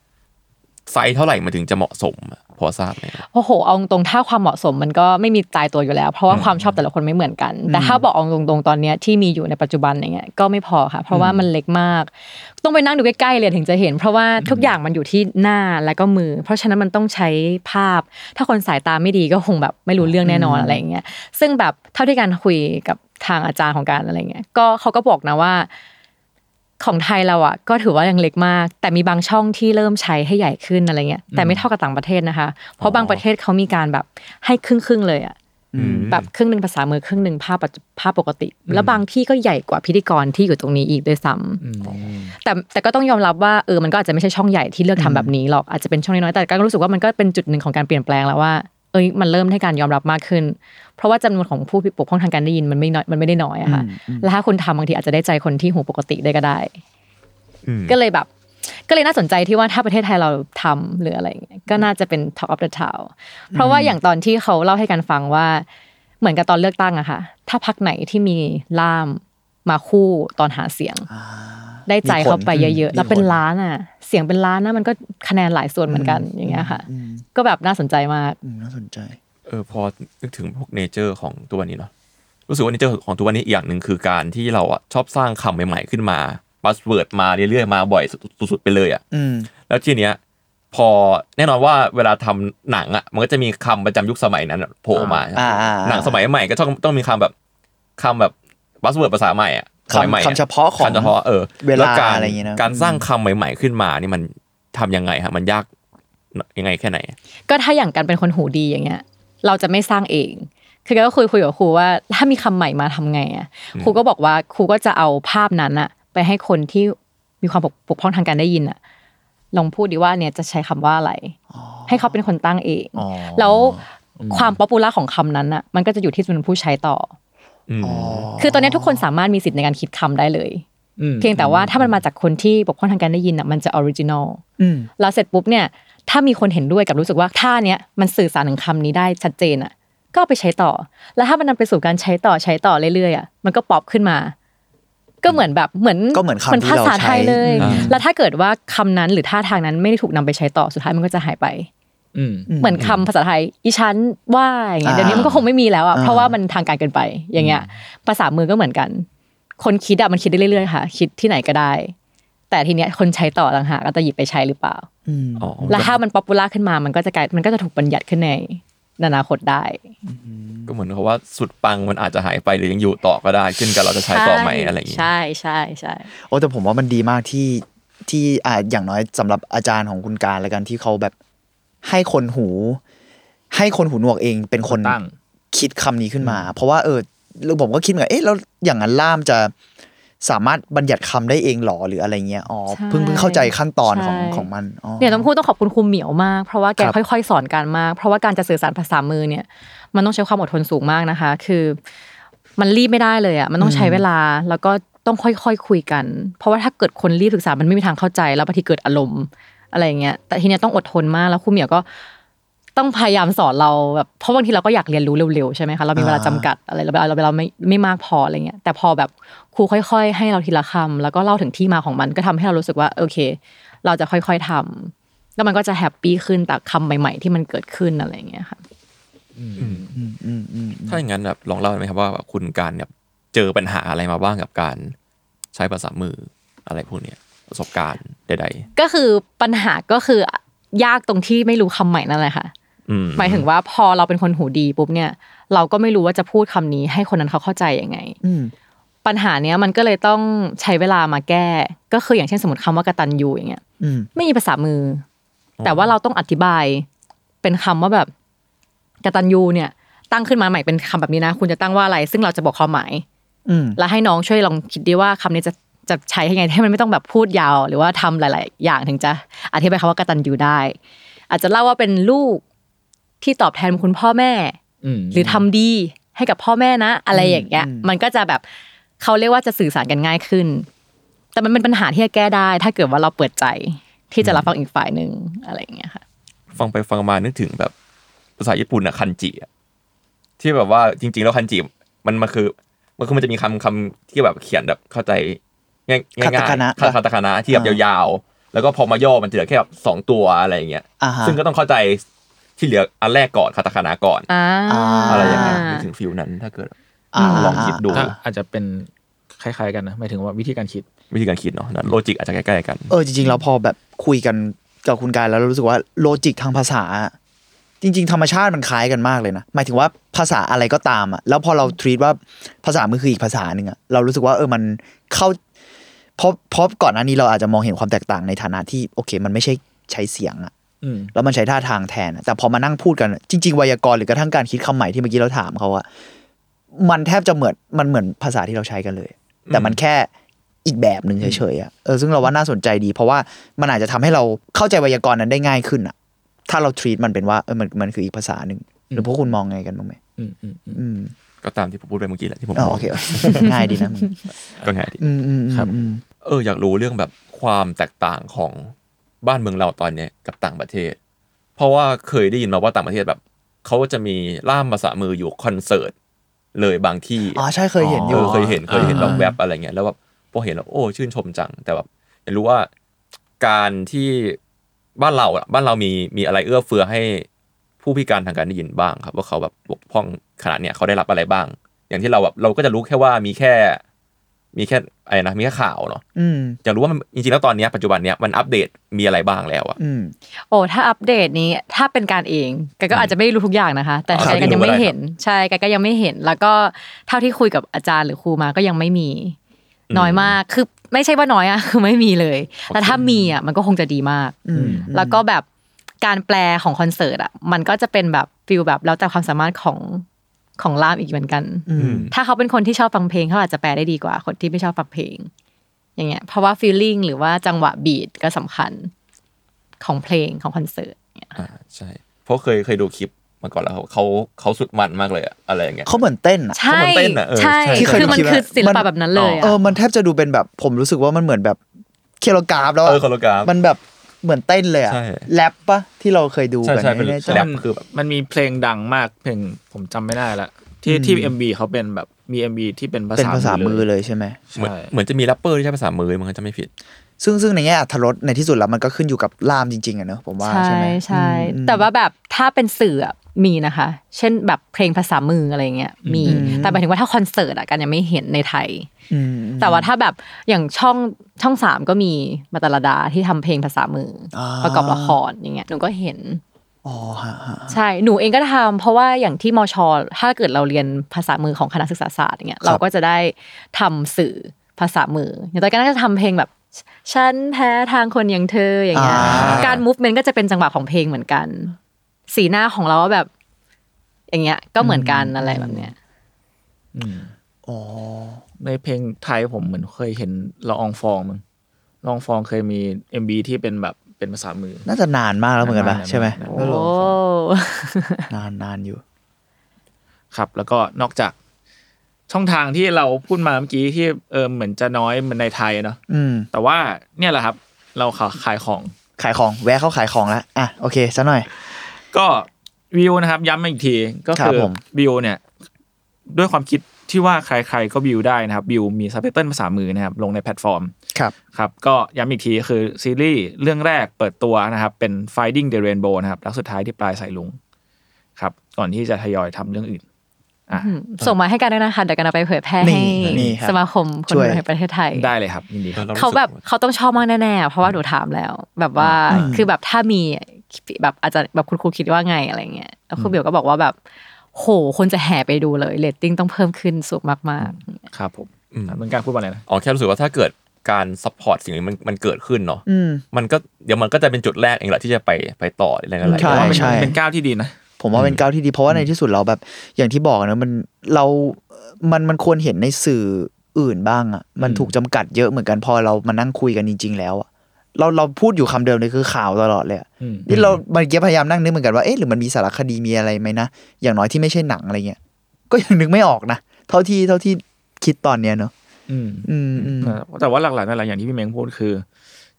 ไซส์เท่าไหร่มันถึงจะเหมาะสมอะพอทราบไหมครับโอ้โหเอาตรงๆถ้าความเหมาะสมมันก็ไม่มีตายตัวอยู่แล้ว เพราะว่าความชอบแต่ละคนไม่เหมือนกัน แต่ถ้าบอกเอาตรงๆตอนเนี้ยที่มีอยู่ในปัจจุบันอย่างเงี้ยก็ไม่พอค่ะ เพราะว่ามันเล็กมาก ต้องไปนั่งดูใกล้ๆเลยถึงจะเห็น เพราะว่าทุกอย่างมันอยู่ที่หน้าและก็มือ เพราะฉะนั้นมันต้องใช้ภาพ ถ้าคนสายตาไม่ดีก็คงแบบไม่รู้เรื่องแน่นอนอะไรอย่างเงี้ยซึ่งแบบเท่าที่การคุยกับทางอาจารย์ของการอะไรเงี้ยก็เขาก็บอกนะว่า ของไทยเราอะก็ถือว่ายังเล็กมาก แต่มีบางช่องที่เริ่มใช้ให้ใหญ่ขึ้นอะไรเงี้ยแต่ไม่เท่ากับต่างประเทศนะคะ เพราะบางประเทศเขามีการแบบให้ครึ่งครึ่งๆเลยอะอืมแบบครึ่งหนึ่งภาษามือครึ่งหนึ่งภาพปัจจุภาพปกติ แล้วบางที่ก็ใหญ่กว่าพิธีกรที่อยู่ตรงนี้อีกด้วยซ้ำแต่แต่ก็ต้องยอมรับว่าเออมันก็อาจจะไม่ใช่ช่องใหญ่ที่เลือกทำแบบนี้หรอกอาจจะเป็นช่องน้อยๆแต่ก็รู้สึกว่ามันก็เป็นจุดหนึ่งของการเปลี่ยนแปลงแล้วว่า เอ้ยมันเริ่มให้การยอมรับมากขึ้น เพราะว่าจำนวนของผู้ปกป้องทางการได้ยินมันไม่น้อยมันไม่ได้น้อยอะค่ะแล้วถ้าคุณทำบางทีอาจจะได้ใจคนที่หูปกติได้ก็ได้อืมก็เลยแบบ ก็เลยน่าสนใจที่ว่าถ้าประเทศไทยเราทำหรืออะไรอย่างเงี้ยก็น่าจะเป็น Talk of the Town เพราะว่าอย่างตอนที่เขาเล่าให้กันฟังว่า เหมือนกับตอนเลือกตั้งอะค่ะ ถ้าพรรคไหนที่มีล่ามมาคู่ตอนหาเสียงได้ใจเข้าไปเยอะๆ แล้วเป็นล้านอะเสียงเป็นล้านนะมันก็คะแนนหลายส่วนเหมือนกันอย่างเงี้ยค่ะ ก็แบบน่าสนใจมากอืมน่าสนใจ เออพอนึกถึงพวก nature ของตัวนี้เนาะรู้สึกว่า nature ของตัวนี้อีกอย่างหนึ่งคือการที่เราอะชอบสร้างคำใหม่ ๆ ขึ้นมา buzzword มาเรื่อยๆมาบ่อยสุดๆไปเลยอะอืมแล้วทีเนี้ยพอแน่นอนว่าเวลาทำหนังอะมันก็จะมีคำประจำยุคสมัยนั้นอะโผล่มาอ่าอ่าหนังสมัยใหม่ก็ต้องต้องมีคำแบบคำแบบบัสเวิร์ดภาษาใหม่อะสมัยใหม่คำคำเฉพาะของคำเฉพาะเออเวลาแกอะไรอย่างเงี้ยนะการสร้างคำใหม่ ๆขึ้นมานี่มันทำยังไงฮะมันยากยังไงแค่ไหน ก็ถ้าอย่างการเป็นคนหูดีอย่างเงี้ย เราจะไม่สร้างเอง คือก็คุยคุยกับครูว่า ถ้ามีคำใหม่มาทำไงอะครูก็บอกว่าครูก็จะเอาภาพนั้นอะไปให้คนที่มีความปกปกพร่องทางการได้ยินอะลองพูดดีว่าเนี่ยจะใช้คำว่าอะไร ให้เขาเป็นคนตั้งเองอ๋อแล้วความ popular ของคำนั้นอะมันก็จะอยู่ที่จำนวนผู้ใช้ต่ออืมอ๋อคือตอนนี้ทุกคนสามารถมีสิทธิ์ในการคิดคำได้เลยอืมเพียงแต่ว่าถ้ามันมาจากคนที่ปกพร่องทางการได้ยินอะมันจะ original อืมแล้วเสร็จปุ๊บเนี่ย ถ้ามีคนเห็นด้วยกับรู้สึกว่าท่าเนี้ยมันสื่อสารถึงคำนี้ได้ชัดเจนอะ ก็เอาไปใช้ต่อ แล้วถ้ามันนำไปสู่การใช้ต่อใช้ต่อเรื่อยๆอะมันก็ป๊อปขึ้นมา ก็เหมือนแบบเหมือนก็เหมือนคำที่ภาษาเราใช้ไทยเลยอ่าแล้วถ้าเกิดว่าคำนั้นหรือท่าทางนั้นไม่ได้ถูกนำไปใช้ต่อสุดท้ายมันก็จะหายไปอืมเหมือนคำภาษาไทยอิฉันว่าอย่างเงี้ยอ่าเดี๋ยวนี้มันก็คงไม่มีแล้วอะอ่าเพราะว่ามันทางการเกินไปอย่างเงี้ย ภาษามือก็เหมือนกัน คนคิดอะมันคิดได้เรื่อยๆค่ะ คิดที่ไหนก็ได้ แต่ทีเนี้ยคนใช้ต่อต่างหากก็จะหยิบไปใช้หรือเปล่าอืมอ๋อแล้วถ้ามัน popular ขึ้นมามันก็จะกลายมันก็จะถูกบัญญัติขึ้นในอนาคตได้ก็เหมือนเขาว่าสุดปังมันอาจจะหายไปหรือยังอยู่ต่อก็ได้ ขึ้นกับเราจะใช้ต่อไหมอะไรอย่างงี้ใช่ใช่ใช่โอ้แต่ผมว่ามันดีมากที่ที่อ่าอย่างน้อยสำหรับอาจารย์ของคุณการแล้วกันที่เขาแบบให้คนหู ให้คนหูหนวกเองเป็นคนตั้งคิดคำนี้ขึ้นมา เพราะว่าเออแล้วผมก็คิดเหมือนเอ๊ะแล้วอย่างนั้นล่ามจะ สามารถบัญญัติคำได้เองหรอหรืออะไรเงี้ยอ๋อเพิ่งเพิ่งเข้าใจขั้นตอนของของมันอ๋อเนี่ยต้องพูดต้องขอบคุณครูเหมียวมาก เพราะว่าแกครับค่อยๆ สอนการมาก เพราะว่าการจะสื่อสารภาษามือเนี่ย มันต้องใช้ความอดทนสูงมากนะคะ คือมันรีบไม่ได้เลยอะมันต้องใช้เวลาแล้วก็ต้องค่อยๆคุยกัน เพราะว่าถ้าเกิดคนรีบศึกษามันไม่มีทางเข้าใจ แล้วบางทีเกิดอารมณ์อะไรอย่างเงี้ยแต่ทีเนี้ยต้องอดทนมากแล้วครูเหมียวก็ ต้องพยายามสอนเราแบบเพราะบางทีเราก็อยากเรียนรู้เร็วๆใช่ไหมคะเรามีเวลาจำกัดอะไรเราเราเราไม่ไม่มากพออะไรเงี้ยแต่พอแบบครูค่อย ๆ ให้เราทีละคำแล้วก็เล่าถึงที่มาของมันก็ทำให้เรารู้สึกว่าโอเค เราจะค่อยๆทำแล้วมันก็จะแฮปปี้ขึ้นจากคำใหม่ๆ ที่มันเกิดขึ้นอะไรอย่างเงี้ยค่ะอืมอืมอืมถ้าอย่างนั้นแบบลองเล่าไหมครับว่าแบบคุณการเนี่ยเจอปัญหาอะไรมาบ้างกับการใช้ภาษามืออะไรพวกเนี้ยประสบการณ์ใดก็คือปัญหาก็คือยากตรงที่ไม่รู้คำใหม่นั่นแหละค่ะๆอืม หมายถึงว่าพอเราเป็นคนหูดีปุ๊บเนี่ย เราก็ไม่รู้ว่าจะพูดคำนี้ให้คนนั้นเขาเข้าใจยังไงอืมปัญหาเนี้ยมันก็เลยต้องใช้เวลามาแก้ ก็คืออย่างเช่นสมมติคำว่ากตัญญูอย่างเงี้ยอืมไม่มีภาษามืออแต่ว่าเราต้องอธิบายเป็นคำว่าแบบกตัญญูเนี่ย ตั้งขึ้นมาใหม่เป็นคำแบบนี้นะ คุณจะตั้งว่าอะไร ซึ่งเราจะบอกความหมายอืมแล้วให้น้องช่วยลองคิดดีว่าคำนี้จะจะใช้ยังไงให้มันไม่ต้องแบบพูดยาว หรือว่าทำหลาย ๆ อย่างถึงจะอธิบายคำว่ากตัญญูได้ อาจจะเล่าว่าเป็นลูก ที่ตอบแทนคุณพ่อแม่อืมหรือทำดีให้กับพ่อแม่นะ อะไรอย่างเงี้ยอืมมันก็จะแบบเขาเรียกว่าจะสื่อสารกันง่ายขึ้น แต่มันเป็นปัญหาที่จะแก้ได้ ถ้าเกิดว่าเราเปิดใจที่จะรับฟังอีกฝ่ายหนึ่งอะไรอย่างเงี้ยค่ะ ฟังไปฟังมานึกถึงแบบภาษาญี่ปุ่นอะคันจิอะที่แบบว่าจริง ๆ แล้วคันจิมันมันคือมันคือมันจะมีคำคำที่แบบเขียนแบบเข้าใจง่ายง่ายคาตาคานะคาคาตาคานะที่แบบอ่ายาวๆแล้วก็พอมาย่อมันจะเหลือแค่แบบสองตัวอะไรอย่างเงี้ยอ่าฮะซึ่งก็ต้องเข้าใจ ที่เหลืออันแรกก่อนคาตาคานะก่อนอ่าอะไรอย่างเงี้ยนึกถึงฟิลนั้นถ้าเกิดอ่าลองคิดดูก็อาจจะเป็นคล้ายๆกันนะหมายถึงว่าวิธีการคิดวิธีการคิดเนาะ logic อาจจะใกล้ๆกันเออจริงๆแล้วพอแบบคุยกันกับคุณกานต์แล้วเรารู้สึกว่า logic ทางภาษา จริง ๆ ธรรมชาติมันคล้ายกันมากเลยนะหมายถึงว่าภาษาอะไรก็ตามอะแล้วพอเรา treat ว่าภาษามือคืออีกภาษาหนึ่งอะเรารู้สึกว่าเออมันเข้าเพราะเพราะก่อนหน้านี้เราอาจจะมองเห็นความแตกต่างในฐานะที่โอเค มันไม่ใช่ใช้เสียงอะอืม แล้วมันใช้ท่าทางแทนอะแต่พอมานั่งพูดกัน จริง ๆ ไวยากรณ์หรือกระทั่งการคิดคำใหม่ที่เมื่อกี้เราถามเขาอะมันแทบจะเหมือนมันเหมือนภาษาที่เราใช้กันเลย แต่มันแค่อีกแบบหนึ่งเฉยๆอะเออซึ่งเราว่าน่าสนใจดี เพราะว่ามันอาจจะทำให้เราเข้าใจไวยากรณ์นั้นได้ง่ายขึ้นอะถ้าเรา treat มันเป็นว่าเออมันมันคืออีกภาษาหนึ่งหรือพวกคุณมองไงกันบ้างไหมอืมอืมอืมอืมก็ตามที่ผมพูดไปเมื่อกี้แหละที่ผมอ๋อบอโอกเคโอเคง่ายดีนะมึงก็ง่ายดีอืมอืมอืมครับอืมเอออยากรู้เรื่องแบบความแตกต่างของ บ้านเมืองเราตอนเนี้ยกับต่างประเทศ เพราะว่าเคยได้ยินมาว่าต่างประเทศแบบเขาจะมีล่ามภาษามืออยู่คอนเสิร์ตเลยบางที่อ๋อใช่เคยเห็นอเอยู่อเคยเห็นเคยเห็นแบบอ่าแวบอะไรเงี้ยแล้วแบบพอเห็นแล้วโอ้ชื่นชมจังแต่แบบอยากรู้ว่าการที่บ้านเราอะบ้านเรามีมีอะไรเอื้อเฟื้อให้ผู้พิการทางการได้ยินบ้างครับ ว่าเขาแบบบกพร่องขนาดเนี้ยเขาได้รับอะไรบ้าง อย่างที่เราแบบเราก็จะรู้แค่ว่ามีแค่ มีแค่อะไรนะมีแค่ข่าวเนาะอืมอยากรู้ว่ามันจริงๆแล้วตอนเนี้ยปัจจุบันเนี้ยมันอัปเดตมีอะไรบ้างแล้วอะอืมโอ้ถ้าอัปเดตนี้ถ้าเป็นกานต์เองแกก็อาจจะไม่รู้ทุกอย่างนะคะ แต่อ๋อแกก็ยังไม่ไม่รู้เห็นใช่แกก็ยังไม่เห็น แล้วก็เท่าที่คุยกับอาจารย์หรือครูมาก็ยังไม่มี น้อยมากคือไม่ใช่ว่าน้อยอะคือไม่มีเลยแต่ถ้ามีอะมันก็คงจะดีมากอืมแล้วก็แบบการแปลของคอนเสิร์ตอะมันก็จะเป็นแบบ feel แบบแล้วแต่ความสามารถของ ของล่ามอีกเหมือนกันอืมถ้าเขาเป็นคนที่ชอบฟังเพลงเขาอาจจะแปลได้ดีกว่า คนที่ไม่ชอบฟังเพลง อย่างเงี้ย เพราะว่าฟีลลิ่งหรือว่าจังหวะบีทก็สำคัญของเพลงของคอนเสิร์ตเนี่ยอ่าใช่ เพราะเคยเคยดูคลิปมาก่อนแล้วเขาเขาเขาสุดมันมากเลยอะอะไรอย่างเงี้ยเขาเหมือนเต้นอะใช่เขาเหมือนเต้นอะเออใช่ใช่ที่เคยคือมันดูคลิปอะคือศิลมัปะนแบบนั้นเลยเอออะมันแทบจะดูเป็นแบบผมรู้สึกว่ามันเหมือนแบบเคโลกราฟแล้วะเออโคโลกราฟมันแบบ เหมือนเต้นเลยอะใช่ แรปปะที่เราเคยดูใช่กันใช่เป็นไม่แน่ใจแรปคือแบบ มันมีเพลงดังมากเพลงผมจำไม่ได้ละที่ที่เอ็มบีเขาเป็นแบบมีเอ็มบีที่เป็นภาเป็นษาภาษามือเลยเลยใช่ไหม เหมือนใช่เหมือนจะมีแรปเปอร์ที่ใช้ภาษามือมันจะไม่ผิด ซึ่งซึ่งในแง่อัธรสในที่สุดแล้วมันก็ขึ้นอยู่กับล่ามจริงๆอะเนอะผมว่าใช่ใช่ไหม ใช่อืมแต่ว่าแบบถ้าเป็นสื่ออะ มีนะคะ เช่นแบบเพลงภาษามืออะไรเงี้ยมี แต่หมายถึงว่าถ้าคอนเสิร์ตอะกันยังไม่เห็นในไทยอืมแต่ว่าถ้าแบบอย่างช่องช่องสามก็มีมาตาลดาที่ทำเพลงภาษามืออาประกอบละครอย่างเงี้ยหนูก็เห็นอ๋อฮะฮะใช่หนูเองก็ทำเพราะว่าอย่างที่มช ถ้าเกิดเราเรียนภาษามือของคณะศึกษาศาสตร์อย่างเงี้ยเราก็จะได้ทำสื่อภาษามืออย่างตอนนั้นก็จะทำเพลงแบบฉันแพ้ทางคนอย่างเธออย่างเงี้ยอ่าการ movement ก็จะเป็นจังหวะของเพลงเหมือนกัน สีหน้าของเราก็แบบ อย่างเงี้ย ก็เหมือนกันอะไรแบบเนี้ยอืมอ๋อ ในเพลงไทยผมเหมือนเคยเห็นละอองฟองมึงละอองฟองเคยมีเอ็มบีที่เป็นแบบเป็นภาษามือ น่าจะนานมากแล้วเหมือนกันปะนานๆใช่ไหมนานๆโอ้ก็ลองนานนานอยู่ ครับ แล้วก็นอกจากช่องทางที่เราพูดมาเมื่อกี้ที่เออเหมือนจะน้อยเหมือนในไทยเนาะอืมแต่ว่าเนี่ยแหละครับ เราขายขายของขายของแวะเข้าขายของแล้วอะโอเคซะหน่อย ก็วิวนะครับ ย้ำมาอีกทีก็ครัคืบอผม Viu เนี่ย ด้วยความคิดที่ว่าใครๆก็ Viu ได้นะครับ Viu มีซับไตเติลภาษามือนะครับลงในแพลตฟอร์มครับครับก็ย้ำอีกทีคือซีรีส์เรื่องแรกเปิดตัวนะครับ เป็น Finding the Rainbow นะครับแล้วสุดท้ายที่ปลายสายลุง ครับ ก่อนที่จะทยอยทำเรื่องอื่นอะส่งมาให้กันด้วยนะคะเดี๋ยวกานต์เอาไปเผยแพร่นี่ให้นี่ครับสมาคมคนช่วยดูในประเทศไทยได้เลยครับยินดีครับเขาแบบเขาต้องชอบมากแน่ๆเพราะว่าหนูถามแล้ว แบบว่าคือแบบถ้ามี แบบอาจจะแบบคุณครูคิดว่าไงอะไรเงี้ยแล้วครูเบียวก็บอกว่าแบบ โห คนจะแห่ไปดูเลยเรตติ้งต้องเพิ่มขึ้นสูงมากครับผมอืมเหมือนการพูดว่าอะไรนะอ๋อแค่รู้สึกว่าถ้าเกิดการ support สิ่งนี้มันมันเกิดขึ้นเนาะอืมมันก็เดี๋ยวมันก็จะเป็นจุดแรกเองแหละที่จะไปไปต่ออะไรอะไรใช่ว่าเป็นใช่เป็นก้าวที่ดีนะผมว่าเป็นก้าวที่ดีเพราะว่าในที่สุดเราแบบ อย่างที่บอกนะมันเรามันมันควรเห็นในสื่ออื่นบ้างอะมันอืมถูกจำกัดเยอะเหมือนกันพอเรามานั่งคุยกันจริง ๆ แล้วอะ เราเราพูดอยู่คำเดิมเลยคือข่าวตลอดเลยอะอืมนี่เราเมื่อกี้พยายามนั่งนึกเหมือนกันว่าเอ๊ะหรือมันมีสารคดีมีอะไรไหมนะอย่างน้อยที่ไม่ใช่หนังอะไรเงี้ยก็ยังนึกไม่ออกนะเท่าที่เท่าที่คิดตอนเนี้ยเนอะอืมอืมอืมเออแต่ว่าหลักๆนั่นแหละอย่างที่พี่เม้งพูดคือ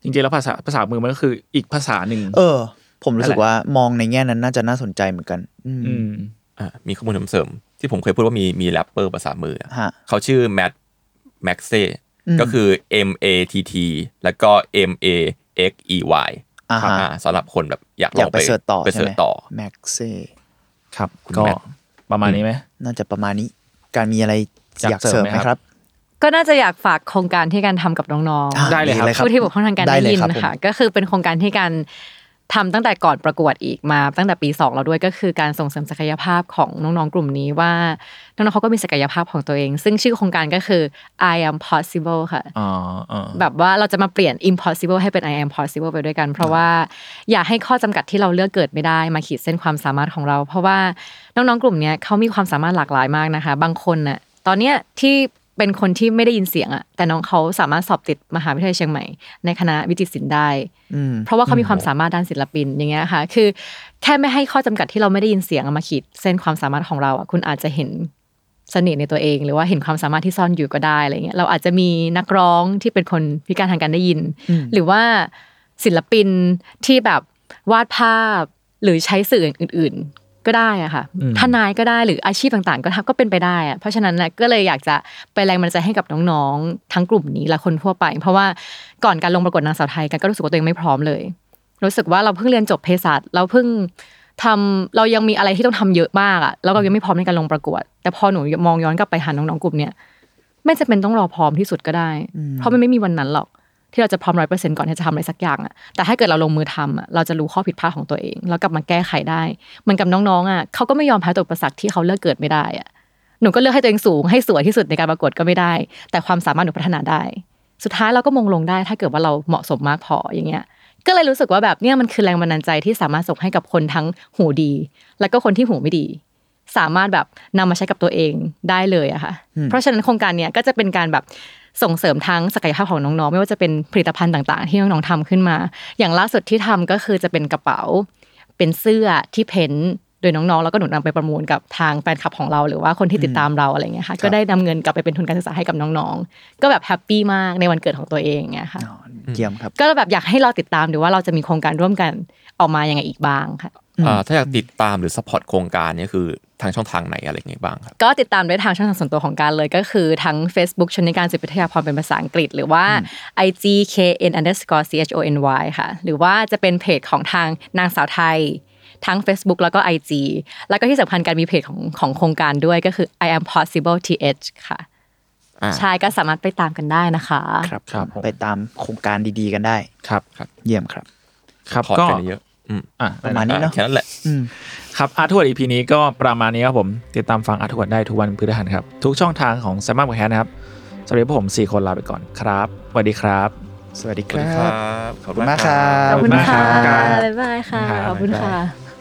จริงๆแล้วภาษาภาษามือมันก็คืออีกภาษาหนึ่งเออ ผมรู้สึกว่ามองในแง่นั้นน่าจะน่าสนใจเหมือนกัน อืมอืมอะมีข้อมูลเสริมๆที่ผมเคยพูดว่ามีมีแรปเปอร์ภาษามืออะฮะเขาชื่อ Matt Maxey อืม ก็คือ M A T T แล้วก็ M A X E Y อ่าครับฮะอ่าสำหรับคนแบบอยากลองไป search ต่อ ใช่ไหม search ต่อ Maxey ครับคุณก็ Mattประมาณนี้ไหมน่าจะประมาณนี้ การมีอะไรอยากอยากเสริมไหมเสริมไหมคครัรับบๆก็น่าจะอยากฝากโครงการที่การทำกับน้องอ่าได้เลยครับดีเลยครับผู้ที่บกพร่องทางการได้ได้เลยยินครับผมค่ะก็คือเป็นโครงการที่การ ทำตั้งแต่ก่อนประกวดอีกมา ตั้งแต่ปี2แล้วด้วยก็คือการส่งเสริมศักยภาพของน้องๆกลุ่มนี้ว่าน้องๆเขาก็มีศักยภาพของตัวเอง ซึ่งชื่อโครงการก็คือ I am possible ค่ะอ๋ออ๋อแบบว่าเราจะมาเปลี่ยน impossible ให้เป็น I am possible ไปด้วยกัน เพราะว่าอย่าให้ข้อจำกัดที่เราเลือกเกิดไม่ได้มาขีดเส้นความสามารถของเรา เพราะว่าน้องๆกลุ่มเนี้ยเขามีความสามารถหลากหลายมากนะคะ บางคนน่ะตอนเนี้ยที่ เป็นคนที่ไม่ได้ยินเสียงอะแต่น้องเขาสามารถสอบติดมหาวิทยาลัยเชียงใหม่ ในคณะวิจิตรศิลป์ได้อืมเพราะว่าเขามีความสามารถด้านศิลปินอย่างเงี้ยค่ะ คือ แค่ไม่ให้ข้อจำกัดที่เราไม่ได้ยินเสียงเอามาขีดเส้นความสามารถของเราอะคุณอาจจะเห็นเสน่ห์ในตัวเอง หรือว่าเห็นความสามารถที่ซ่อนอยู่ก็ได้อะไรเงี้ยเราอาจจะมีนักร้องที่เป็นคนพิการทางการได้ยิน หรือว่าศิลปินที่แบบวาดภาพหรือใช้สื่ออื่น ๆ ก็ได้อะค่ะทนายก็ได้หรืออาชีพต่างๆ ก็ทำก็เป็นไปได้อะเพราะฉะนั้นนะก็เลยอยากจะไปแรงบันดาลใจให้กับน้องๆ ทั้งกลุ่มนี้และคนทั่วไป เพราะว่าก่อนการลงประกวดนางสาวไทยกันก็รู้สึกว่าตัวเองไม่พร้อมเลย รู้สึกว่าเราเพิ่งเรียนจบเภสัชเราเพิ่งทำเรายังมีอะไรที่ต้องทำเยอะมากอะแล้วเรายังไม่พร้อมในการลงประกวด แต่พอหนูมองย้อนกลับไปหาน้องๆกลุ่มเนี้ยไม่จะเป็นต้องรอพร้อมที่สุดก็ได้ เพราะมันไม่มีวันนั้นหรอก ที่เราจะพร้อมร้อยเปอร์เซ็นต์ก่อนที่จะทำอะไรสักอย่างอะแต่ถ้าเกิดเราลงมือทำอะเราจะรู้ข้อผิดพลาดของตัวเอง แล้วกลับมาแก้ไขได้เหมือนกับน้องๆอะเขาก็ไม่ยอมแพ้ต่ออุปสรรคที่เขาเลือกเกิดไม่ได้อะหนูก็เลือกให้ตัวเองสูงให้สวยที่สุดในการประกวดก็ไม่ได้ แต่ความสามารถหนูพัฒนาได้ สุดท้ายเราก็มงลงได้ ถ้าเกิดว่าเราเหมาะสมมากพออย่างเงี้ยก็เลยรู้สึกว่าแบบเนี่ยมันคือแรงบันดาลใจที่สามารถส่งให้กับคนทั้งหูดี แล้วก็คนที่หูไม่ดี สามารถแบบนำมาใช้กับตัวเองได้เลยอะค่ะเพราะฉะนั้นโครงการเนี้ยก็จะเป็นการแบบ ส่งเสริมทั้งศักยภาพของน้องๆ ไม่ว่าจะเป็นผลิตภัณฑ์ต่าง ๆ ที่น้องๆทำขึ้นมา อย่างล่าสุดที่ทำก็คือจะเป็นกระเป๋า เป็นเสื้อที่เพ้นท โดยน้องๆ แล้วก็หนูนำไปประมูลกับทางแฟนคลับของเรา หรือว่าคนที่ติดตามเราอะไรเงี้ยค่ะก็ได้นำเงินกลับไปเป็นทุนการศึกษาให้กับน้องๆ ก็แบบแฮปปี้มากในวันเกิดของตัวเองเงี้ยค่ะอ๋อเยี่ยมครับก็แบบอยากให้เราติดตามดูว่าเราจะมีโครงการร่วมกันออกมายังไงอีกบ้างค่ะอ่าถ้าอยากติดตามหรือ support โครงการเนี้คือทางช่องทางไหนอะไรไงบ้างครับก็ติดตามได้ทางช่องทางส่วนตัวของการเลยก็คือทั้ง Facebook ชนนิการจิตวิทยาพรเป็นภาษาอังกฤษ หรือว่า IG KN underscore CHONY ค่ะ หรือว่าจะเป็นเพจของทางนางสาวไทย ทั้ง Facebook แล้วก็ IG แล้วก็ที่สำคัญการมีเพจของของโครงการด้วยก็คือ I am possible th ค่ะอ่าใช่ก็สามารถไปตามกันได้นะคะ ครับครับผมไปตามโครงการดีๆกันได้ครับเยี่ยมครับ ครับพอร์ตก็กันเยอะอืมอะประมาณนี้เนาะแค่นั้นแหละอืมครับอาร์ทวดอีพีนี้ก็ประมาณนี้ครับผม ติดตามฟังอาร์ทวดได้ทุกวันพฤหัสครับ ทุกช่องทางของแซมมอนแคสนะครับสวัสดีพวกผมสี่คนลาไปก่อนครับสวัสดีครับ สวัสดีสควัสรัดีครับบขอบคุณมากครับขอบคุณค่ะขอบคุณมากครับบ๊ายบายค่ะครับขอบคุณบ๊ายบาค่ะย